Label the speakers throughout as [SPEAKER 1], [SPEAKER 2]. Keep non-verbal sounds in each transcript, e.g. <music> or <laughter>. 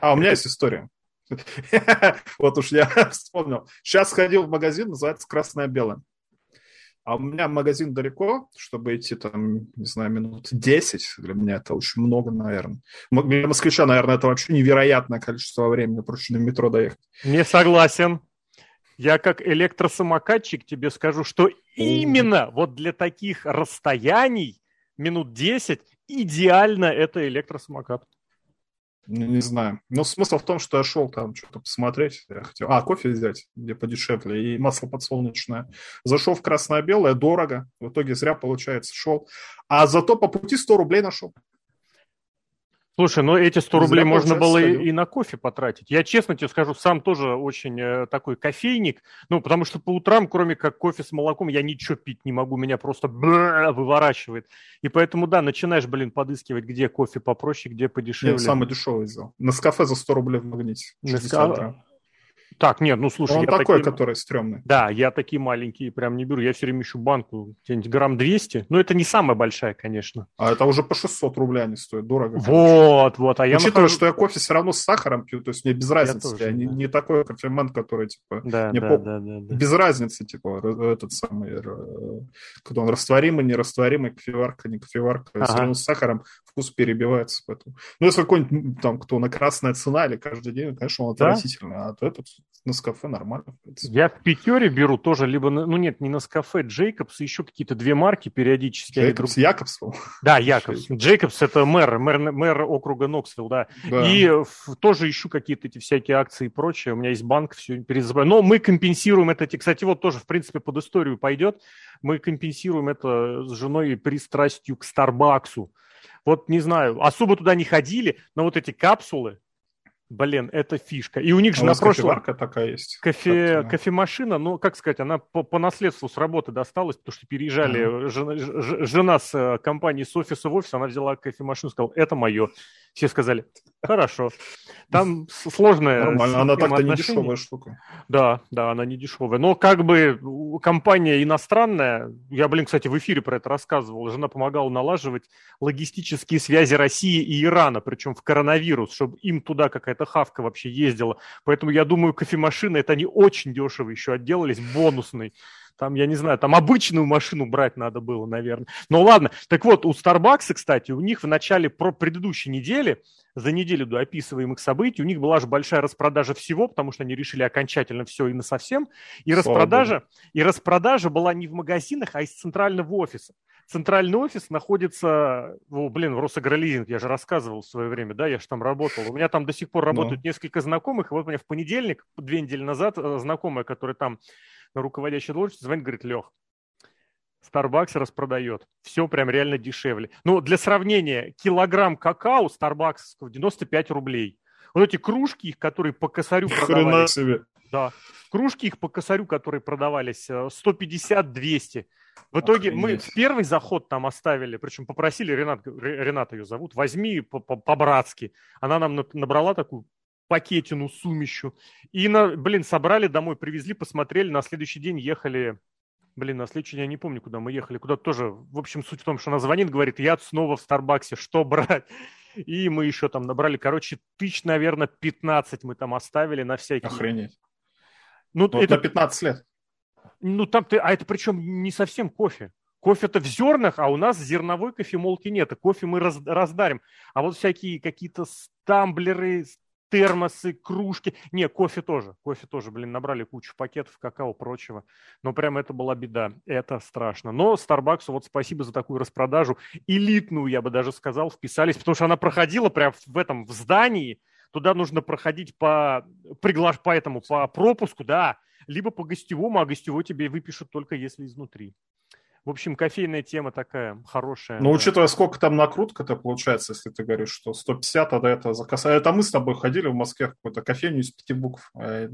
[SPEAKER 1] А, у меня есть история. <laughs> Вот уж я <laughs> вспомнил. Сейчас ходил в магазин, называется «Красное-белое». А у меня магазин далеко, чтобы идти там, не знаю, минут 10. Для меня это очень много, наверное. Для москвича, наверное, это вообще невероятное количество времени, проще на метро доехать.
[SPEAKER 2] Не согласен. Я как электросамокатчик тебе скажу, что именно вот для таких расстояний минут 10 идеально это электросамокат.
[SPEAKER 1] Не, не знаю. Но смысл в том, что я шел там что-то посмотреть. Я хотел... А, кофе взять, где подешевле, и масло подсолнечное. Зашел в красное-белое, дорого. В итоге зря, получается, шел. А зато по пути 100 рублей нашел.
[SPEAKER 2] Слушай, ну эти 100 рублей можно было и, и на кофе потратить. Я честно тебе скажу, сам тоже очень э, такой кофейник, ну, потому что по утрам, кроме как кофе с молоком, я ничего пить не могу, меня просто выворачивает. И поэтому, да, начинаешь, блин, подыскивать, где кофе попроще, где подешевле. Нет,
[SPEAKER 1] самый дешевый взял. На кафе за 100 рублей в магните.
[SPEAKER 2] На так, нет, ну слушай,
[SPEAKER 1] Он я такой, такие... который стрёмный.
[SPEAKER 2] Да, я такие маленькие прям не беру. Я все время ищу банку, где-нибудь грамм 200. Ну, это не самая большая, конечно.
[SPEAKER 1] А это уже по 600 рублей они стоят, дорого.
[SPEAKER 2] Вот, вот. А
[SPEAKER 1] я Учитывая, нахожу... что я кофе все равно с сахаром пью, то есть мне без разницы. Я, тоже, я да. не, не такой кофеман, который, типа,
[SPEAKER 2] да,
[SPEAKER 1] не
[SPEAKER 2] да,
[SPEAKER 1] по...
[SPEAKER 2] да, да, да.
[SPEAKER 1] без разницы, типа, этот самый, когда он растворимый, не растворимый, кофеварка, не кофеварка. Ага. Все равно с сахаром вкус перебивается. Поэтому. Ну, если какой-нибудь там, кто на красная цена или каждый день, конечно, он отвратительный. Да? А то этот на кафе нормально.
[SPEAKER 2] Я в Пятере беру тоже либо, ну нет, не на кафе, Джейкобс, еще какие-то две марки периодически.
[SPEAKER 1] Джейкобс, друг... Якобс?
[SPEAKER 2] Да, Якобс. Джейкобс это мэр, мэр, мэр округа Ноксвилл, да. да. И в, тоже ищу какие-то эти всякие акции и прочее. У меня есть банк, все перезабываю. Но мы компенсируем это, кстати, вот тоже, в принципе, под историю пойдет. Мы компенсируем это с женой пристрастию к Старбаксу. Вот не знаю, особо туда не ходили, но вот эти капсулы, Блин, это фишка. И у них же а на прошлом...
[SPEAKER 1] такая есть.
[SPEAKER 2] Кофе... Кофемашина, ну, как сказать, она по, по наследству с работы досталась, потому что переезжали mm-hmm. жена, жена с э, компании с офиса в офис, она взяла кофемашину, сказала, это мое. Все сказали, хорошо. Там сложная...
[SPEAKER 1] Нормально, она так-то не дешевая штука.
[SPEAKER 2] Да, да, она не дешевая. Но как бы компания иностранная, я, блин, кстати, в эфире про это рассказывал, жена помогала налаживать логистические связи России и Ирана, причем в коронавирус, чтобы им туда какая-то хавка вообще ездила. Поэтому я думаю, кофемашины, это они очень дешево еще отделались, бонусный. Там, я не знаю, там обычную машину брать надо было, наверное. Но ладно. Так вот, у Starbucks, кстати, у них в начале про предыдущей недели, за неделю до описываемых событий, у них была же большая распродажа всего, потому что они решили окончательно все и на совсем. И распродажа, и распродажа была не в магазинах, а из центрального офиса. Центральный офис находится, о, блин, в Росагролизинг, я же рассказывал в свое время, да, я же там работал. У меня там до сих пор работают Но. несколько знакомых, и вот у меня в понедельник, две недели назад, э, знакомая, которая там на руководящей должности, звонит, говорит, Лех, Starbucks распродает. Все прям реально дешевле. Ну, для сравнения, килограмм какао Starbucks 95 рублей. Вот эти кружки, их, которые по косарю продавались. себе. Да. Кружки их по косарю, которые продавались 150-200. Э, в итоге Охренеть. мы первый заход там оставили, причем попросили, Ренат, Ренат ее зовут, возьми по-братски. Она нам набрала такую пакетину, сумищу. И, на, блин, собрали домой, привезли, посмотрели, на следующий день ехали Блин, на следующий день я не помню, куда мы ехали. Куда-то тоже. В общем, суть в том, что она звонит, говорит, я снова в Старбаксе, что брать? И мы еще там набрали, короче, тысяч, наверное, 15 мы там оставили на всякий.
[SPEAKER 1] Охренеть. Ну, вот это... на 15 лет.
[SPEAKER 2] Ну, там ты... А это причем не совсем кофе. Кофе-то в зернах, а у нас зерновой кофемолки нет. И кофе мы раз, раздарим. А вот всякие какие-то стамблеры, термосы, кружки. Не, кофе тоже. Кофе тоже, блин, набрали кучу пакетов, какао, прочего. Но прям это была беда. Это страшно. Но Starbucks, вот спасибо за такую распродажу. Элитную, я бы даже сказал, вписались, потому что она проходила прям в этом, в здании. Туда нужно проходить по, приглаш, по этому, по пропуску, да, либо по гостевому, а гостевой тебе выпишут только если изнутри. В общем, кофейная тема такая хорошая.
[SPEAKER 1] Ну, да. учитывая, сколько там накрутка-то получается, если ты говоришь, что 150, тогда это заказ. Это мы с тобой ходили в Москве в какую-то кофейню из пяти букв.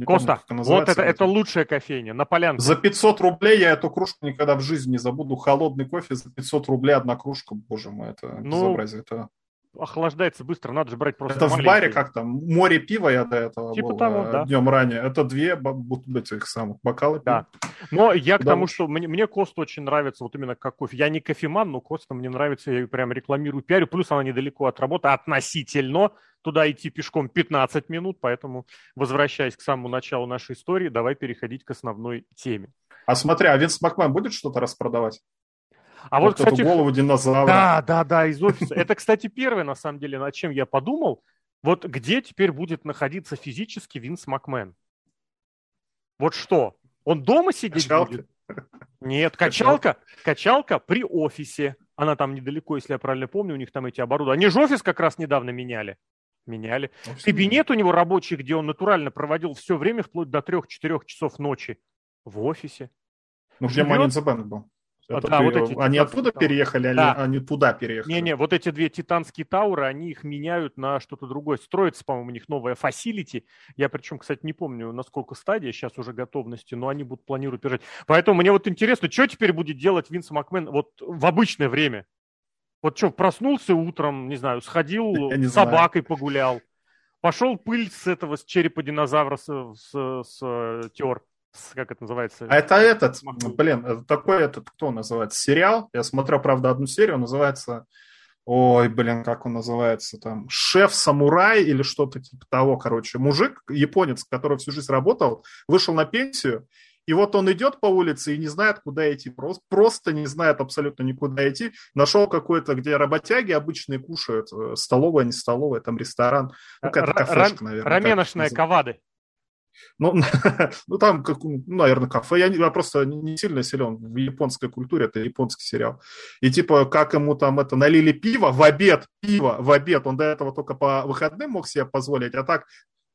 [SPEAKER 2] Коста, помню, вот это, это лучшая кофейня, на полянке.
[SPEAKER 1] За 500 рублей я эту кружку никогда в жизни не забуду. Холодный кофе за 500 рублей одна кружка, боже мой, это ну, безобразие. Это
[SPEAKER 2] охлаждается быстро, надо же брать просто
[SPEAKER 1] Это маленькие. в баре как там, море пива я до этого типа был того, э, да. днем ранее. Это две этих самых бокала
[SPEAKER 2] пива. Да. Но я к тому, что мне, мне Кост очень нравится, вот именно как кофе. Я не кофеман, но Коста мне нравится, я ее прям рекламирую, пиарю. Плюс она недалеко от работы относительно, туда идти пешком 15 минут, поэтому, возвращаясь к самому началу нашей истории, давай переходить к основной теме.
[SPEAKER 1] А смотри, а Винс Макмен будет что-то распродавать?
[SPEAKER 2] А вот, вот кстати,
[SPEAKER 1] голову динозавра.
[SPEAKER 2] Да, да, да, из офиса. Это, кстати, первое, на самом деле, над чем я подумал. Вот где теперь будет находиться физически Винс Макмен? Вот что? Он дома сидеть Качалки? будет? Нет, качалка, качалка при офисе. Она там недалеко, если я правильно помню, у них там эти оборудования. Они же офис как раз недавно меняли. Меняли. Ну, Кабинет у него рабочий, где он натурально проводил все время, вплоть до 3-4 часов ночи. В офисе.
[SPEAKER 1] Ну, где Money in был. Это да, ты, вот эти они оттуда tower ы. переехали, да. они, они туда переехали?
[SPEAKER 2] Не-не, вот эти две титанские tower ы, они их меняют на что-то другое. Строится, по-моему, у них новая facility. Я причем, кстати, не помню, насколько стадия сейчас уже готовности, но они будут планируют переезжать. Поэтому мне вот интересно, что теперь будет делать Винс Макмен вот в обычное время? Вот что, проснулся утром, не знаю, сходил с собакой знаю. погулял, пошел пыль с этого, с черепа динозавра с, с, с тер как это называется?
[SPEAKER 1] А это этот, блин, это такой этот, кто называется, сериал. Я смотрел, правда, одну серию, называется, ой, блин, как он называется там, «Шеф-самурай» или что-то типа того, короче. Мужик, японец, который всю жизнь работал, вышел на пенсию, и вот он идет по улице и не знает, куда идти. Просто, просто не знает абсолютно никуда идти. Нашел какой-то, где работяги обычные кушают. Э, столовая, не столовая, там ресторан.
[SPEAKER 2] Ну, какая-то кафешка, наверное. Раменошная Кавады.
[SPEAKER 1] Ну, <laughs> ну там, как, ну, наверное, кафе. Я, я просто не сильно силен в японской культуре, это японский сериал. И типа, как ему там это налили пиво в обед, пиво в обед. Он до этого только по выходным мог себе позволить, а так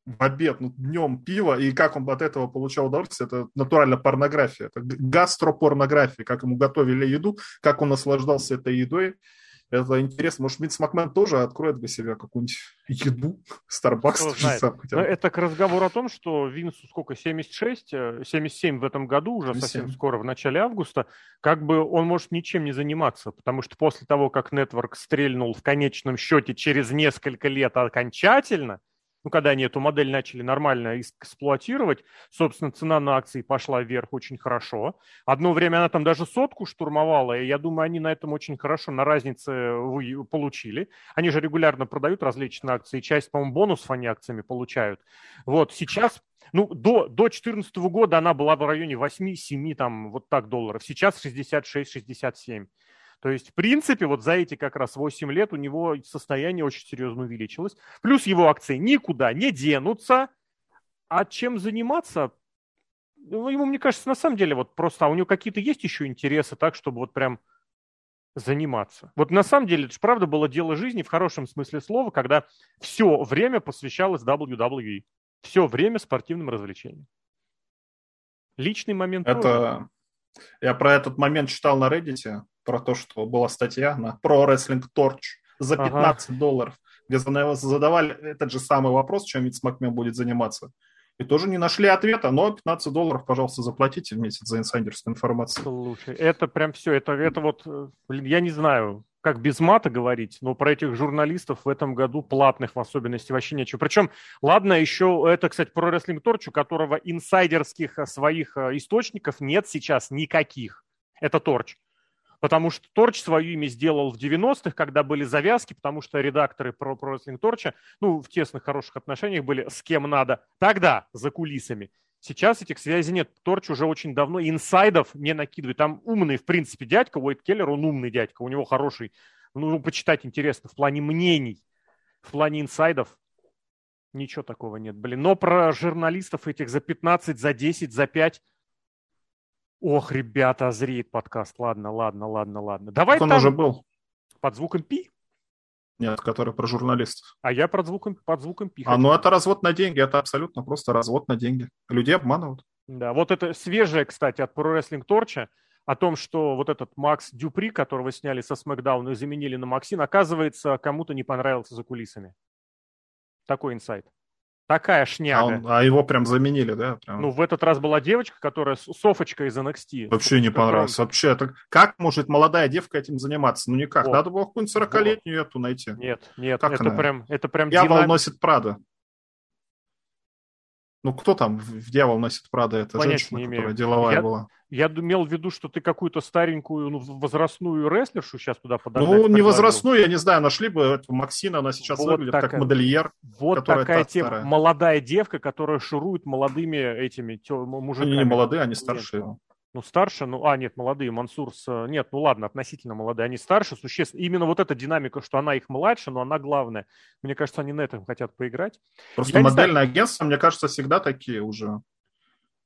[SPEAKER 1] в обед, ну, днем пиво, и как он от этого получал удовольствие, это натурально порнография, это гастропорнография, как ему готовили еду, как он наслаждался этой едой. Это интересно. Может, Винс Макмен тоже откроет для себя какую-нибудь еду, <laughs> Starbucks.
[SPEAKER 2] Сам, хотя бы. Это к разговору о том, что Винсу сколько, 76, 77 э, в этом году, уже 77. совсем скоро, в начале августа, как бы он может ничем не заниматься, потому что после того, как Network стрельнул в конечном счете через несколько лет окончательно, ну, когда они эту модель начали нормально эксплуатировать, собственно, цена на акции пошла вверх очень хорошо. Одно время она там даже сотку штурмовала, и я думаю, они на этом очень хорошо, на разнице получили. Они же регулярно продают различные акции, часть, по-моему, бонусов они акциями получают. Вот, сейчас ну, до, до 2014 года она была в районе 8-7, там, вот так долларов. Сейчас 66-67. То есть, в принципе, вот за эти как раз 8 лет у него состояние очень серьезно увеличилось. Плюс его акции никуда не денутся. А чем заниматься? Ну, ему, мне кажется, на самом деле, вот просто, а у него какие-то есть еще интересы, так, чтобы вот прям заниматься. Вот на самом деле, это же правда было дело жизни в хорошем смысле слова, когда все время посвящалось WWE. Все время спортивным развлечениям. Личный момент.
[SPEAKER 1] Это тоже. я про этот момент читал на Reddit про то, что была статья на Pro Wrestling Torch за 15 ага. долларов, где задавали этот же самый вопрос, чем Винс Макмен будет заниматься. И тоже не нашли ответа, но 15 долларов, пожалуйста, заплатите в месяц за инсайдерскую информацию.
[SPEAKER 2] Слушай, это прям все, это, это вот, блин, я не знаю, как без мата говорить, но про этих журналистов в этом году, платных в особенности, вообще нечего. Причем, ладно, еще это, кстати, про Wrestling Torch, у которого инсайдерских своих э, источников нет сейчас никаких. Это Торч. Потому что Торч свое имя сделал в 90-х, когда были завязки, потому что редакторы про, Wrestling Торча, ну, в тесных хороших отношениях были с кем надо. Тогда, за кулисами. Сейчас этих связей нет. Торч уже очень давно инсайдов не накидывает. Там умный, в принципе, дядька, Уайт Келлер, он умный дядька, у него хороший, ну, почитать интересно в плане мнений, в плане инсайдов. Ничего такого нет, блин. Но про журналистов этих за 15, за 10, за 5 Ох, ребята, зреет подкаст. Ладно, ладно, ладно, ладно. Давай
[SPEAKER 1] Он там... уже был.
[SPEAKER 2] Под звуком пи?
[SPEAKER 1] Нет, который про журналистов.
[SPEAKER 2] А я под звуком, под звуком пи.
[SPEAKER 1] А, ну это развод на деньги, это абсолютно просто развод на деньги. Людей обманывают.
[SPEAKER 2] Да, вот это свежее, кстати, от Pro Wrestling Torch о том, что вот этот Макс Дюпри, которого сняли со Смакдауна и заменили на Максин, оказывается, кому-то не понравился за кулисами. Такой инсайт. Такая шняга.
[SPEAKER 1] А, он, а его прям заменили, да? Прям.
[SPEAKER 2] Ну, в этот раз была девочка, которая Софочка из NXT.
[SPEAKER 1] Вообще не понравилось. Вообще, это, как может молодая девка этим заниматься? Ну, никак. Вот. Надо было какую-нибудь 40-летнюю эту найти.
[SPEAKER 2] Нет, нет, как это она? прям, это прям
[SPEAKER 1] Дьявол динам... носит Прада. Ну, кто там в «Дьявол носит Прада»? Это
[SPEAKER 2] Понятия
[SPEAKER 1] женщина,
[SPEAKER 2] не
[SPEAKER 1] которая
[SPEAKER 2] имею.
[SPEAKER 1] деловая
[SPEAKER 2] Я-
[SPEAKER 1] была.
[SPEAKER 2] Я имел в виду, что ты какую-то старенькую, ну, возрастную рестлершу сейчас туда подогнать
[SPEAKER 1] Ну, не возрастную, я не знаю, нашли бы эту Максина, она сейчас
[SPEAKER 2] Вот
[SPEAKER 1] выглядит как
[SPEAKER 2] такая.
[SPEAKER 1] модельер.
[SPEAKER 2] Вот
[SPEAKER 1] которая
[SPEAKER 2] такая
[SPEAKER 1] та
[SPEAKER 2] тема.
[SPEAKER 1] старая.
[SPEAKER 2] Молодая девка, которая шурует молодыми этими тё- мужиками.
[SPEAKER 1] Они не молодые, они его.
[SPEAKER 2] Ну, старше, ну, а, нет, молодые, Мансур с... э, Нет, ну ладно, относительно молодые. Они старше, существенно. Именно вот эта динамика, что она их младше, но она главная. Мне кажется, они на этом хотят поиграть.
[SPEAKER 1] Просто
[SPEAKER 2] Я
[SPEAKER 1] модельное агентство, мне кажется, всегда такие уже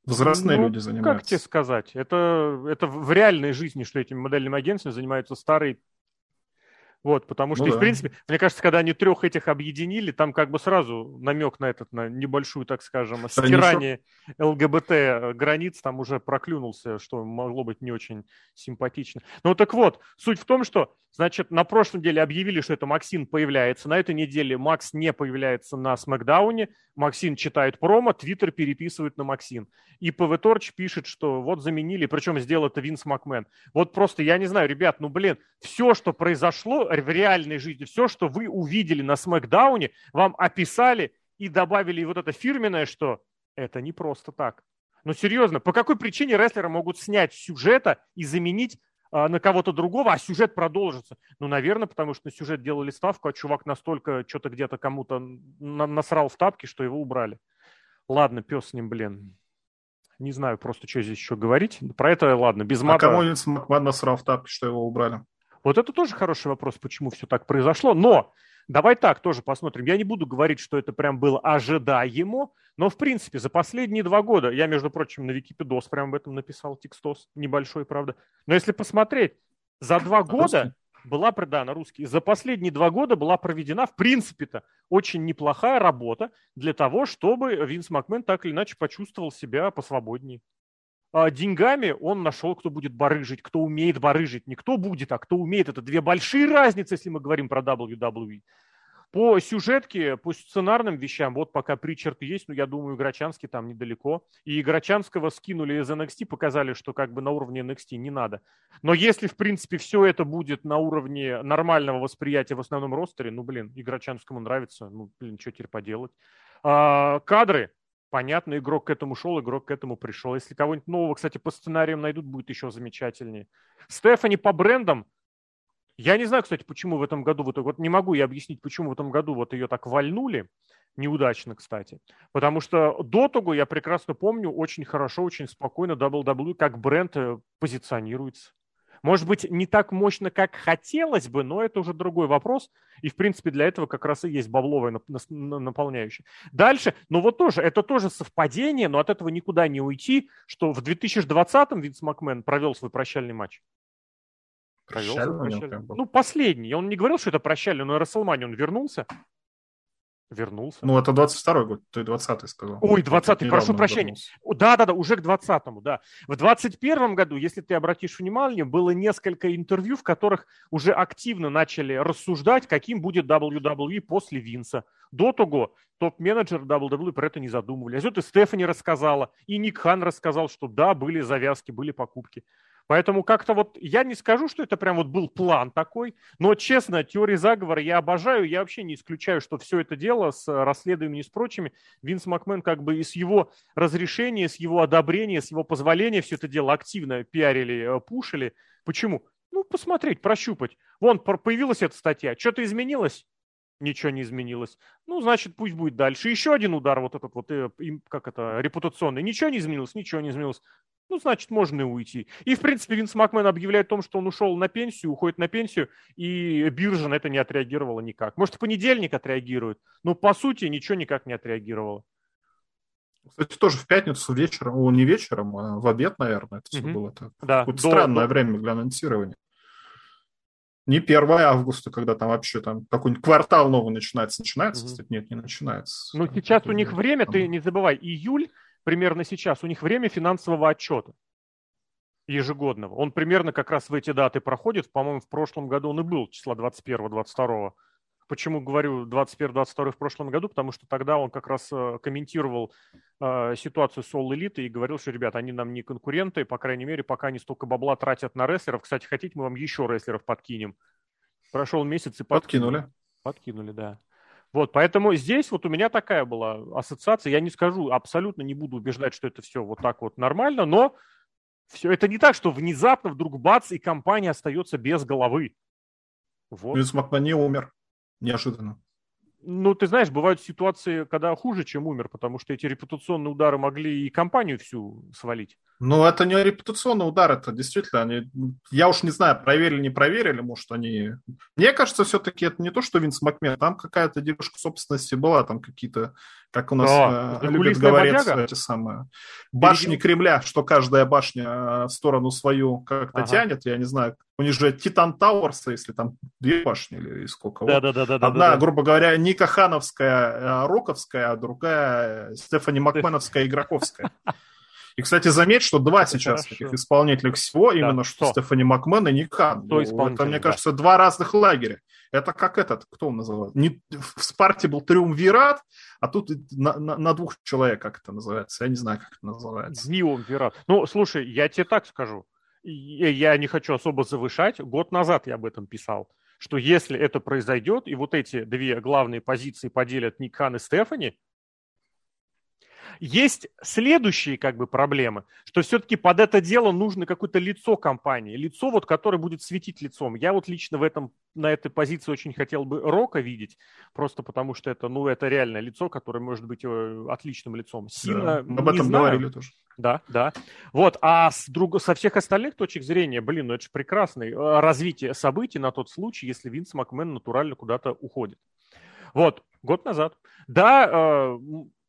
[SPEAKER 1] возрастные
[SPEAKER 2] Ну,
[SPEAKER 1] люди занимаются.
[SPEAKER 2] Как тебе сказать? Это, это в реальной жизни, что этими модельными агентствами занимаются старые вот, потому что,
[SPEAKER 1] Ну
[SPEAKER 2] и, в
[SPEAKER 1] да.
[SPEAKER 2] принципе, мне кажется, когда они трех этих объединили, там как бы сразу намек на этот, на небольшую, так скажем, стирание ЛГБТ э, границ там уже проклюнулся, что могло быть не очень симпатично. Ну так вот, суть в том, что, значит, на прошлой неделе объявили, что это Максин появляется, на этой неделе Макс не появляется на SmackDown е, Максин читает промо, Твиттер переписывает на Максин. И PWTorch пишет, что вот заменили, причем сделал это Винс Макмен. Вот просто, я не знаю, ребят, ну блин, все, что произошло в реальной жизни, все, что вы увидели на Смакдауне, вам описали и добавили вот это фирменное, что это не просто так. Ну серьезно, по какой причине рестлеры могут снять сюжета и заменить а, на кого-то другого, а сюжет продолжится? Ну, наверное, потому что на сюжет делали ставку, а чувак настолько что-то где-то кому-то на- насрал в тапки, что его убрали. Ладно, пес с ним, блин. Не знаю просто, что здесь еще говорить. Про это, ладно, без
[SPEAKER 1] А
[SPEAKER 2] мата.
[SPEAKER 1] кому Винс насрал в тапки, что его убрали?
[SPEAKER 2] Вот это тоже хороший вопрос, почему все так произошло. Но давай так тоже посмотрим. Я не буду говорить, что это прям было ожидаемо, но в принципе за последние два года, я, между прочим, на Википедос прям об этом написал, текстос, небольшой, правда. Но если посмотреть, за два года была, да, на русский, за последние два года была проведена, в принципе-то, очень неплохая работа для того, чтобы Винс Макмен так или иначе почувствовал себя посвободнее. А деньгами он нашел, кто будет барыжить, кто умеет барыжить. Не кто будет, а кто умеет. Это две большие разницы, если мы говорим про WWE. По сюжетке, по сценарным вещам, вот пока Причард есть, ну, я думаю, Грачанский там недалеко. И Грачанского скинули из NXT, показали, что как бы на уровне NXT не надо. Но если, в принципе, все это будет на уровне нормального восприятия в основном ростере, ну, блин, и Грачанскому нравится, ну, блин, что теперь поделать. А, кадры, понятно, игрок к этому шел, игрок к этому пришел. Если кого-нибудь нового, кстати, по сценариям найдут, будет еще замечательнее. Стефани по брендам, я не знаю, кстати, почему в этом году, вот, вот не могу я объяснить, почему в этом году вот ее так вальнули, неудачно, кстати. Потому что до того, я прекрасно помню, очень хорошо, очень спокойно WWE как бренд э, позиционируется. Может быть, не так мощно, как хотелось бы, но это уже другой вопрос. И, в принципе, для этого как раз и есть бабловая наполняющая. Дальше, ну вот тоже, это тоже совпадение, но от этого никуда не уйти, что в 2020-м Винс Макмен провел свой прощальный матч. Провел
[SPEAKER 1] Прощальный
[SPEAKER 2] прощальный. Ну, последний. Он не говорил, что это прощальный, но на Расселмане он вернулся. Вернулся.
[SPEAKER 1] Ну, это 22-й год, ты 20-й сказал.
[SPEAKER 2] Ой,
[SPEAKER 1] Вот
[SPEAKER 2] 20-й,
[SPEAKER 1] недавно
[SPEAKER 2] прошу прощения.
[SPEAKER 1] вернулся.
[SPEAKER 2] Да, да, да, уже к 20-му, да. В 21 году, если ты обратишь внимание, было несколько интервью, в которых уже активно начали рассуждать, каким будет WWE после Винса. До того топ-менеджер WWE про это не задумывались. Вот и Стефани рассказала, и Ник Хан рассказал, что да, были завязки, были покупки. Поэтому как-то вот я не скажу, что это прям вот был план такой, но честно, теории заговора я обожаю, я вообще не исключаю, что все это дело с расследованием и с прочими, Винс Макмен как бы и с его разрешения, с его одобрения, с его позволения все это дело активно пиарили, э, пушили. Почему? Ну, посмотреть, прощупать. Вон, появилась эта статья. Что-то изменилось? Ничего не изменилось. Ну, значит, пусть будет дальше. Еще один удар вот этот вот, э, как это, репутационный. Ничего не изменилось, ничего не изменилось. Ну, значит, можно и уйти. И, в принципе, Винс Макмен объявляет о том, что он ушел на пенсию, уходит на пенсию, и биржа на это не отреагировала никак. Может, в понедельник отреагирует, но, по сути, ничего никак не отреагировало.
[SPEAKER 1] Кстати, тоже в пятницу вечером, о, не вечером, а в обед, наверное, это все
[SPEAKER 2] Мгм.
[SPEAKER 1] было. Это
[SPEAKER 2] Да,
[SPEAKER 1] какое-то
[SPEAKER 2] до-
[SPEAKER 1] странное
[SPEAKER 2] до-
[SPEAKER 1] время для анонсирования. Не 1 августа, когда там вообще там какой-нибудь квартал новый начинается. Начинается,
[SPEAKER 2] Мгм.
[SPEAKER 1] кстати, нет, не начинается.
[SPEAKER 2] Ну, сейчас у них время, ты
[SPEAKER 1] там-
[SPEAKER 2] не забывай, июль, примерно сейчас, у них время финансового отчета ежегодного. Он примерно как раз в эти даты проходит. По-моему, в прошлом году он и был, числа 21-22. Почему говорю 21-22 в прошлом году? Потому что тогда он как раз э, комментировал э, ситуацию с All Elite и говорил, что, ребят, они нам не конкуренты, по крайней мере, пока они столько бабла тратят на рестлеров. Кстати, хотите, мы вам еще рестлеров подкинем. Прошел месяц и. Подкинули.
[SPEAKER 1] Подкинули,
[SPEAKER 2] да. Вот, поэтому здесь вот у меня такая была ассоциация. Я не скажу, абсолютно не буду убеждать, что это все вот так вот нормально, но все это не так, что внезапно вдруг бац, и компания остается без головы.
[SPEAKER 1] Вот. Винс Макмани умер неожиданно.
[SPEAKER 2] Ну, ты знаешь, бывают ситуации, когда хуже, чем умер, потому что эти репутационные удары могли и компанию всю свалить.
[SPEAKER 1] Ну, это не репутационный удар, это действительно они... Я уж не знаю, проверили, не проверили, может, они... Мне кажется, все-таки это не то, что Винс Макмен, там какая-то девушка собственности была, там какие-то, как у нас да, э, любят говорить, бодяга? эти самые башни Перегиб... Кремля, что каждая башня э, в сторону свою как-то ага. тянет, я не знаю, у них же Титан Тауэрс, если там две башни или сколько.
[SPEAKER 2] Да, да, да,
[SPEAKER 1] да. Одна, да, да. грубо говоря, Ника Хановская, э, Роковская, а другая э, Стефани Макменовская, Игроковская. И, кстати, заметь, что два сейчас Хорошо. таких исполнителя всего, да, именно что, Стефани Макмен и Ник Хан. Ну, это, мне да. кажется, два разных лагеря. Это как этот, кто он называет? Не, в Спарте был Триумвират, а тут на, на, на двух человек, как это называется. Я не знаю, как это называется.
[SPEAKER 2] Триумвират. Ну, слушай, я тебе так скажу. Я не хочу особо завышать. Год назад я об этом писал что если это произойдет, и вот эти две главные позиции поделят Ник Хан и Стефани, есть следующие как бы проблемы, что все-таки под это дело нужно какое-то лицо компании, лицо вот, которое будет светить лицом. Я вот лично в этом, на этой позиции очень хотел бы Рока видеть, просто потому что это, ну, это реальное лицо, которое может быть э, отличным лицом.
[SPEAKER 1] Сина, да, об этом знаю. говорили тоже.
[SPEAKER 2] Да, да. Вот, а с друг... со всех остальных точек зрения, блин, ну это же прекрасное э, развитие событий на тот случай, если Винс Макмен натурально куда-то уходит. Вот, год назад. Да, э,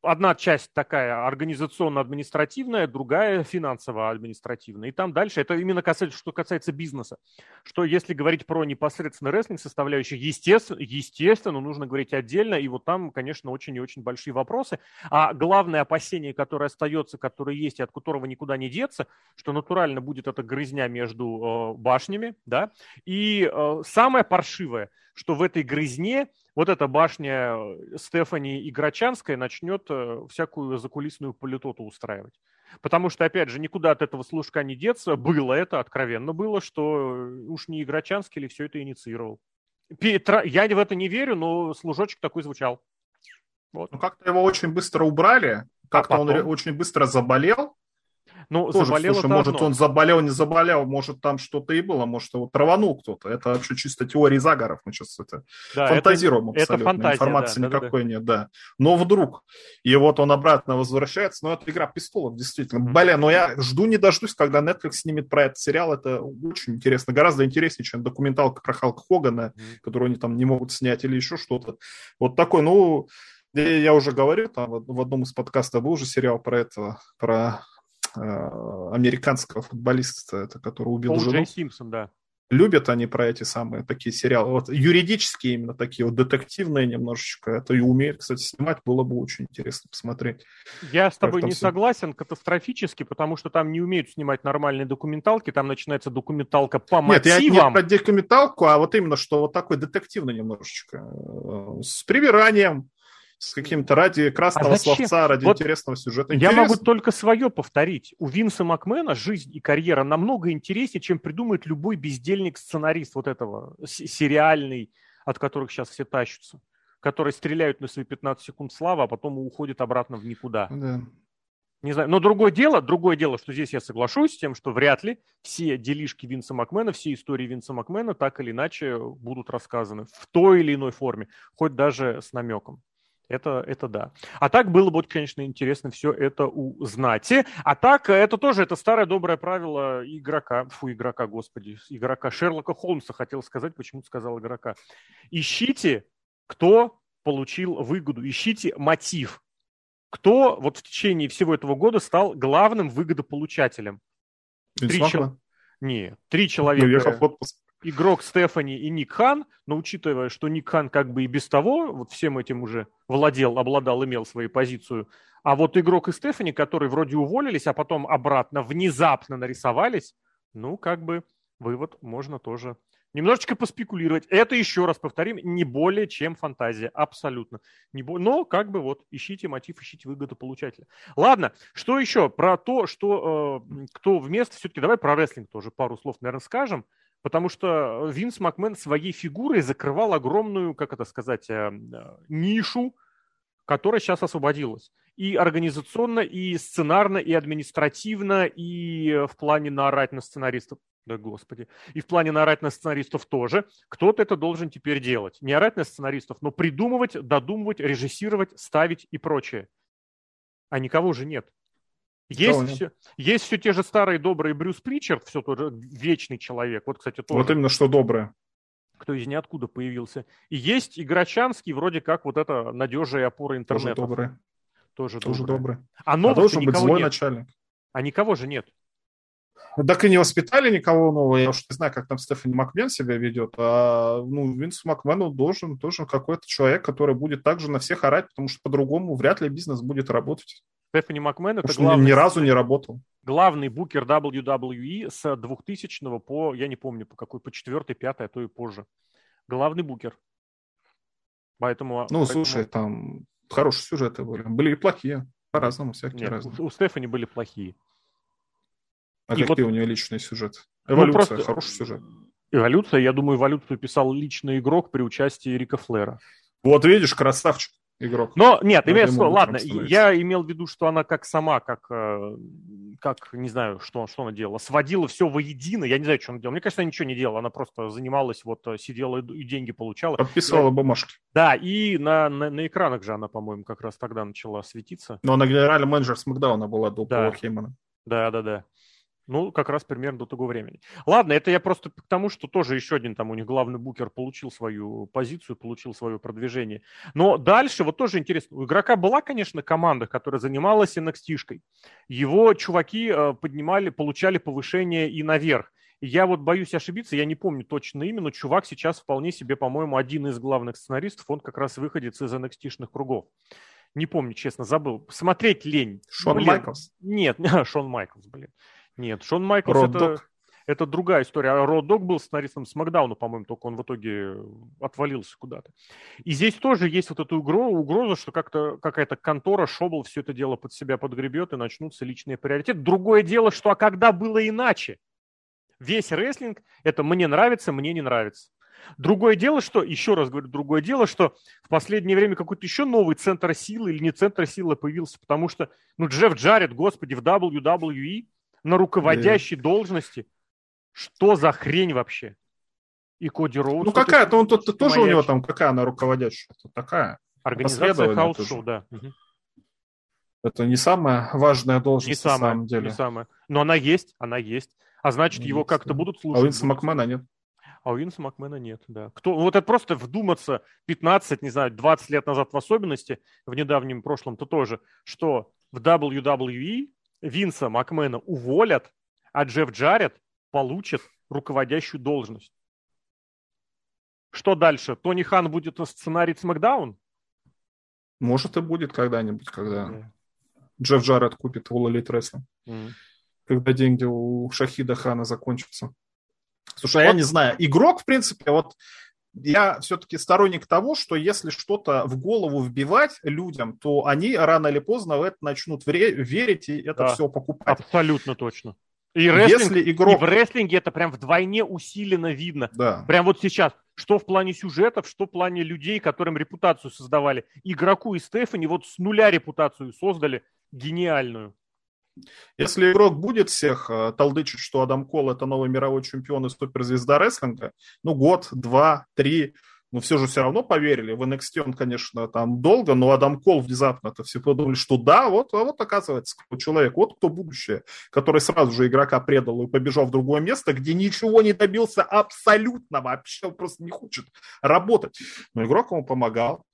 [SPEAKER 2] одна часть такая организационно-административная, другая финансово-административная. И там дальше, это именно касается, что касается бизнеса, что если говорить про непосредственно рестлинг составляющих, естественно, естественно, нужно говорить отдельно, и вот там, конечно, очень и очень большие вопросы. А главное опасение, которое остается, которое есть и от которого никуда не деться, что натурально будет эта грызня между э, башнями, да, и э, самое паршивое, что в этой грызне вот эта башня э, Стефани Играчанская начнет э, всякую закулисную политоту устраивать. Потому что, опять же, никуда от этого служка не деться. Было это, откровенно было, что э, уж не Играчанский ли все это инициировал. Петра... Я в это не верю, но служочек такой звучал.
[SPEAKER 1] Вот. Ну, как-то его очень быстро убрали, как-то а он очень быстро заболел,
[SPEAKER 2] ну, Тоже, заболел слушай,
[SPEAKER 1] может, одно. он заболел, не заболел, может, там что-то и было, может, его траванул кто-то. Это вообще чисто теория заговоров. Мы сейчас это да, фантазируем это, абсолютно. Это фантазия, Информации да, никакой да, да. нет, да. Но вдруг, и вот он обратно возвращается, ну, это игра престолов, действительно. Mm-hmm. Блин, но я жду не дождусь, когда Netflix снимет про этот сериал. Это очень интересно, гораздо интереснее, чем документалка про Халка Хогана, mm-hmm. которую они там не могут снять или еще что-то. Вот такой, ну, я уже говорил, там в одном из подкастов был уже сериал про это, про американского футболиста, это, который убил Пол жену. Джей
[SPEAKER 2] Симпсон, да.
[SPEAKER 1] Любят они про эти самые такие сериалы. Вот юридические именно такие, вот детективные немножечко. Это и умеют, кстати, снимать. Было бы очень интересно посмотреть.
[SPEAKER 2] Я с тобой не все... согласен катастрофически, потому что там не умеют снимать нормальные документалки. Там начинается документалка по Нет, мотивам.
[SPEAKER 1] Нет, я не про документалку, а вот именно, что вот такой детективный немножечко. Э, с привиранием, с каким-то ради красного а словца, ради вот интересного сюжета.
[SPEAKER 2] Интересно. Я могу только свое повторить. У Винса Макмена жизнь и карьера намного интереснее, чем придумает любой бездельник-сценарист вот этого, сериальный, от которых сейчас все тащатся, которые стреляют на свои 15 секунд славы, а потом уходят обратно в никуда. Да. Не знаю, но другое дело, другое дело, что здесь я соглашусь с тем, что вряд ли все делишки Винса Макмена, все истории Винса Макмена так или иначе будут рассказаны в той или иной форме, хоть даже с намеком. Это, это да. А так было бы, конечно, интересно все это узнать. А так, это тоже, это старое доброе правило игрока, фу, игрока, господи, игрока Шерлока Холмса, хотел сказать, почему-то сказал игрока. Ищите, кто получил выгоду, ищите мотив. Кто вот в течение всего этого года стал главным выгодополучателем? Три, чел... Не, три человека. Уехал в отпуск игрок Стефани и Ник Хан, но учитывая, что Ник Хан как бы и без того вот всем этим уже владел, обладал, имел свою позицию, а вот игрок и Стефани, которые вроде уволились, а потом обратно внезапно нарисовались, ну, как бы вывод можно тоже немножечко поспекулировать. Это, еще раз повторим, не более чем фантазия, абсолютно. Не бо... Но как бы вот ищите мотив, ищите выгодополучателя. Ладно, что еще про то, что э, кто вместо, все-таки давай про рестлинг тоже пару слов, наверное, скажем. Потому что Винс Макмен своей фигурой закрывал огромную, как это сказать, э, э, нишу, которая сейчас освободилась. И организационно, и сценарно, и административно, и в плане наорать на сценаристов. Да, господи. И в плане наорать на сценаристов тоже. Кто-то это должен теперь делать. Не орать на сценаристов, но придумывать, додумывать, режиссировать, ставить и прочее. А никого же нет. Есть все, есть все те же старые добрые Брюс Причард, все тот же вечный человек. Вот, кстати, тоже.
[SPEAKER 1] Вот именно что доброе.
[SPEAKER 2] Кто из ниоткуда появился. И есть Играчанский, вроде как вот это надежная опора интернета.
[SPEAKER 1] Тоже доброе.
[SPEAKER 2] Тоже,
[SPEAKER 1] тоже доброе. доброе.
[SPEAKER 2] А, а должен
[SPEAKER 1] быть злой
[SPEAKER 2] нет.
[SPEAKER 1] начальник.
[SPEAKER 2] А никого же нет.
[SPEAKER 1] Так и не воспитали никого нового. Я уж не знаю, как там Стефани Макмен себя ведет. А ну, Винс Макмену должен тоже какой-то человек, который будет также на всех орать, потому что по-другому вряд ли бизнес будет работать.
[SPEAKER 2] Стефани Макмен это
[SPEAKER 1] главный, ни разу не работал.
[SPEAKER 2] Главный букер WWE с 2000 по, я не помню, по какой, по 4 5 а то и позже. Главный букер. Поэтому...
[SPEAKER 1] Ну,
[SPEAKER 2] поэтому...
[SPEAKER 1] слушай, там хорошие сюжеты были. Были и плохие. По-разному, всякие
[SPEAKER 2] Нет,
[SPEAKER 1] разные.
[SPEAKER 2] У, Стефани были плохие.
[SPEAKER 1] А и какие вот... у нее личные сюжеты? Ну, Эволюция, ну, просто... хороший сюжет.
[SPEAKER 2] Эволюция, я думаю, эволюцию писал личный игрок при участии Рика Флера.
[SPEAKER 1] Вот видишь, красавчик игрок.
[SPEAKER 2] Но нет, имеется в виду, ладно, я имел в виду, что она как сама, как, э, как не знаю, что, что она делала, сводила все воедино, я не знаю, что она делала. Мне кажется, она ничего не делала, она просто занималась, вот э, сидела и деньги получала.
[SPEAKER 1] Подписывала и, бумажки.
[SPEAKER 2] Да, и на, на, на экранах же она, по-моему, как раз тогда начала светиться.
[SPEAKER 1] Но она генеральный менеджер Смакдауна была до да. Пола Хеймана.
[SPEAKER 2] Да, да, да. Ну, как раз примерно до того времени. Ладно, это я просто к тому, что тоже еще один там у них главный букер получил свою позицию, получил свое продвижение. Но дальше вот тоже интересно. У игрока была, конечно, команда, которая занималась NXT-шкой. Его чуваки э, поднимали, получали повышение и наверх. Я вот боюсь ошибиться, я не помню точно имя, но чувак сейчас вполне себе, по-моему, один из главных сценаристов, он как раз выходит из NXT-шных кругов. Не помню, честно, забыл. Смотреть лень.
[SPEAKER 1] Шон блин. Майклс?
[SPEAKER 2] Нет, <laughs> Шон Майклс, блин. Нет, Шон Майклс это, это другая история. А Род Дог был сценаристом Смакдауна, по-моему, только он в итоге отвалился куда-то. И здесь тоже есть вот эта угроза, угроза что как-то какая-то контора, Шобл все это дело под себя подгребет и начнутся личные приоритеты. Другое дело, что а когда было иначе? Весь рестлинг – это мне нравится, мне не нравится. Другое дело, что, еще раз говорю, другое дело, что в последнее время какой-то еще новый центр силы или не центр силы появился, потому что, ну, Джефф Джаред, господи, в WWE на руководящей да. должности. Что за хрень вообще? И Коди Роуз.
[SPEAKER 1] Ну какая-то, он тут тоже у него там, какая она руководящая? такая.
[SPEAKER 2] Организация Хаус Шоу, да.
[SPEAKER 1] Это не самая важная должность не
[SPEAKER 2] самая,
[SPEAKER 1] на самом деле.
[SPEAKER 2] Не самая. Но она есть, она есть. А значит, есть, его как-то да. будут слушать.
[SPEAKER 1] А у Винса Макмена нет.
[SPEAKER 2] А у Винса Макмена нет, да. Кто, вот это просто вдуматься 15, не знаю, 20 лет назад в особенности, в недавнем прошлом-то тоже, что в WWE Винса Макмена уволят, а Джефф Джаред получит руководящую должность. Что дальше? Тони Хан будет сценарий Смакдаун?
[SPEAKER 1] Может и будет когда-нибудь, когда yeah. Джефф Джаред купит All Elite Wrestling. Mm. Когда деньги у Шахида Хана закончатся. Слушай, вот. я не знаю. Игрок, в принципе, вот я все-таки сторонник того, что если что-то в голову вбивать людям, то они рано или поздно в это начнут верить и это да, все покупать.
[SPEAKER 2] Абсолютно точно. И, рестлинг, если игрок... и в рестлинге это прям вдвойне усиленно видно.
[SPEAKER 1] Да.
[SPEAKER 2] Прям вот сейчас, что в плане сюжетов, что в плане людей, которым репутацию создавали. Игроку и Стефани вот с нуля репутацию создали гениальную.
[SPEAKER 1] Если игрок будет всех э, толдычить, что Адам Кол это новый мировой чемпион и суперзвезда рестлинга, ну год, два, три, но все же все равно поверили. В NXT он, конечно, там долго, но Адам Кол внезапно это все подумали, что да, вот, а вот оказывается, человек, вот кто будущее, который сразу же игрока предал и побежал в другое место, где ничего не добился абсолютно вообще, он просто не хочет работать. Но игрок ему помогал.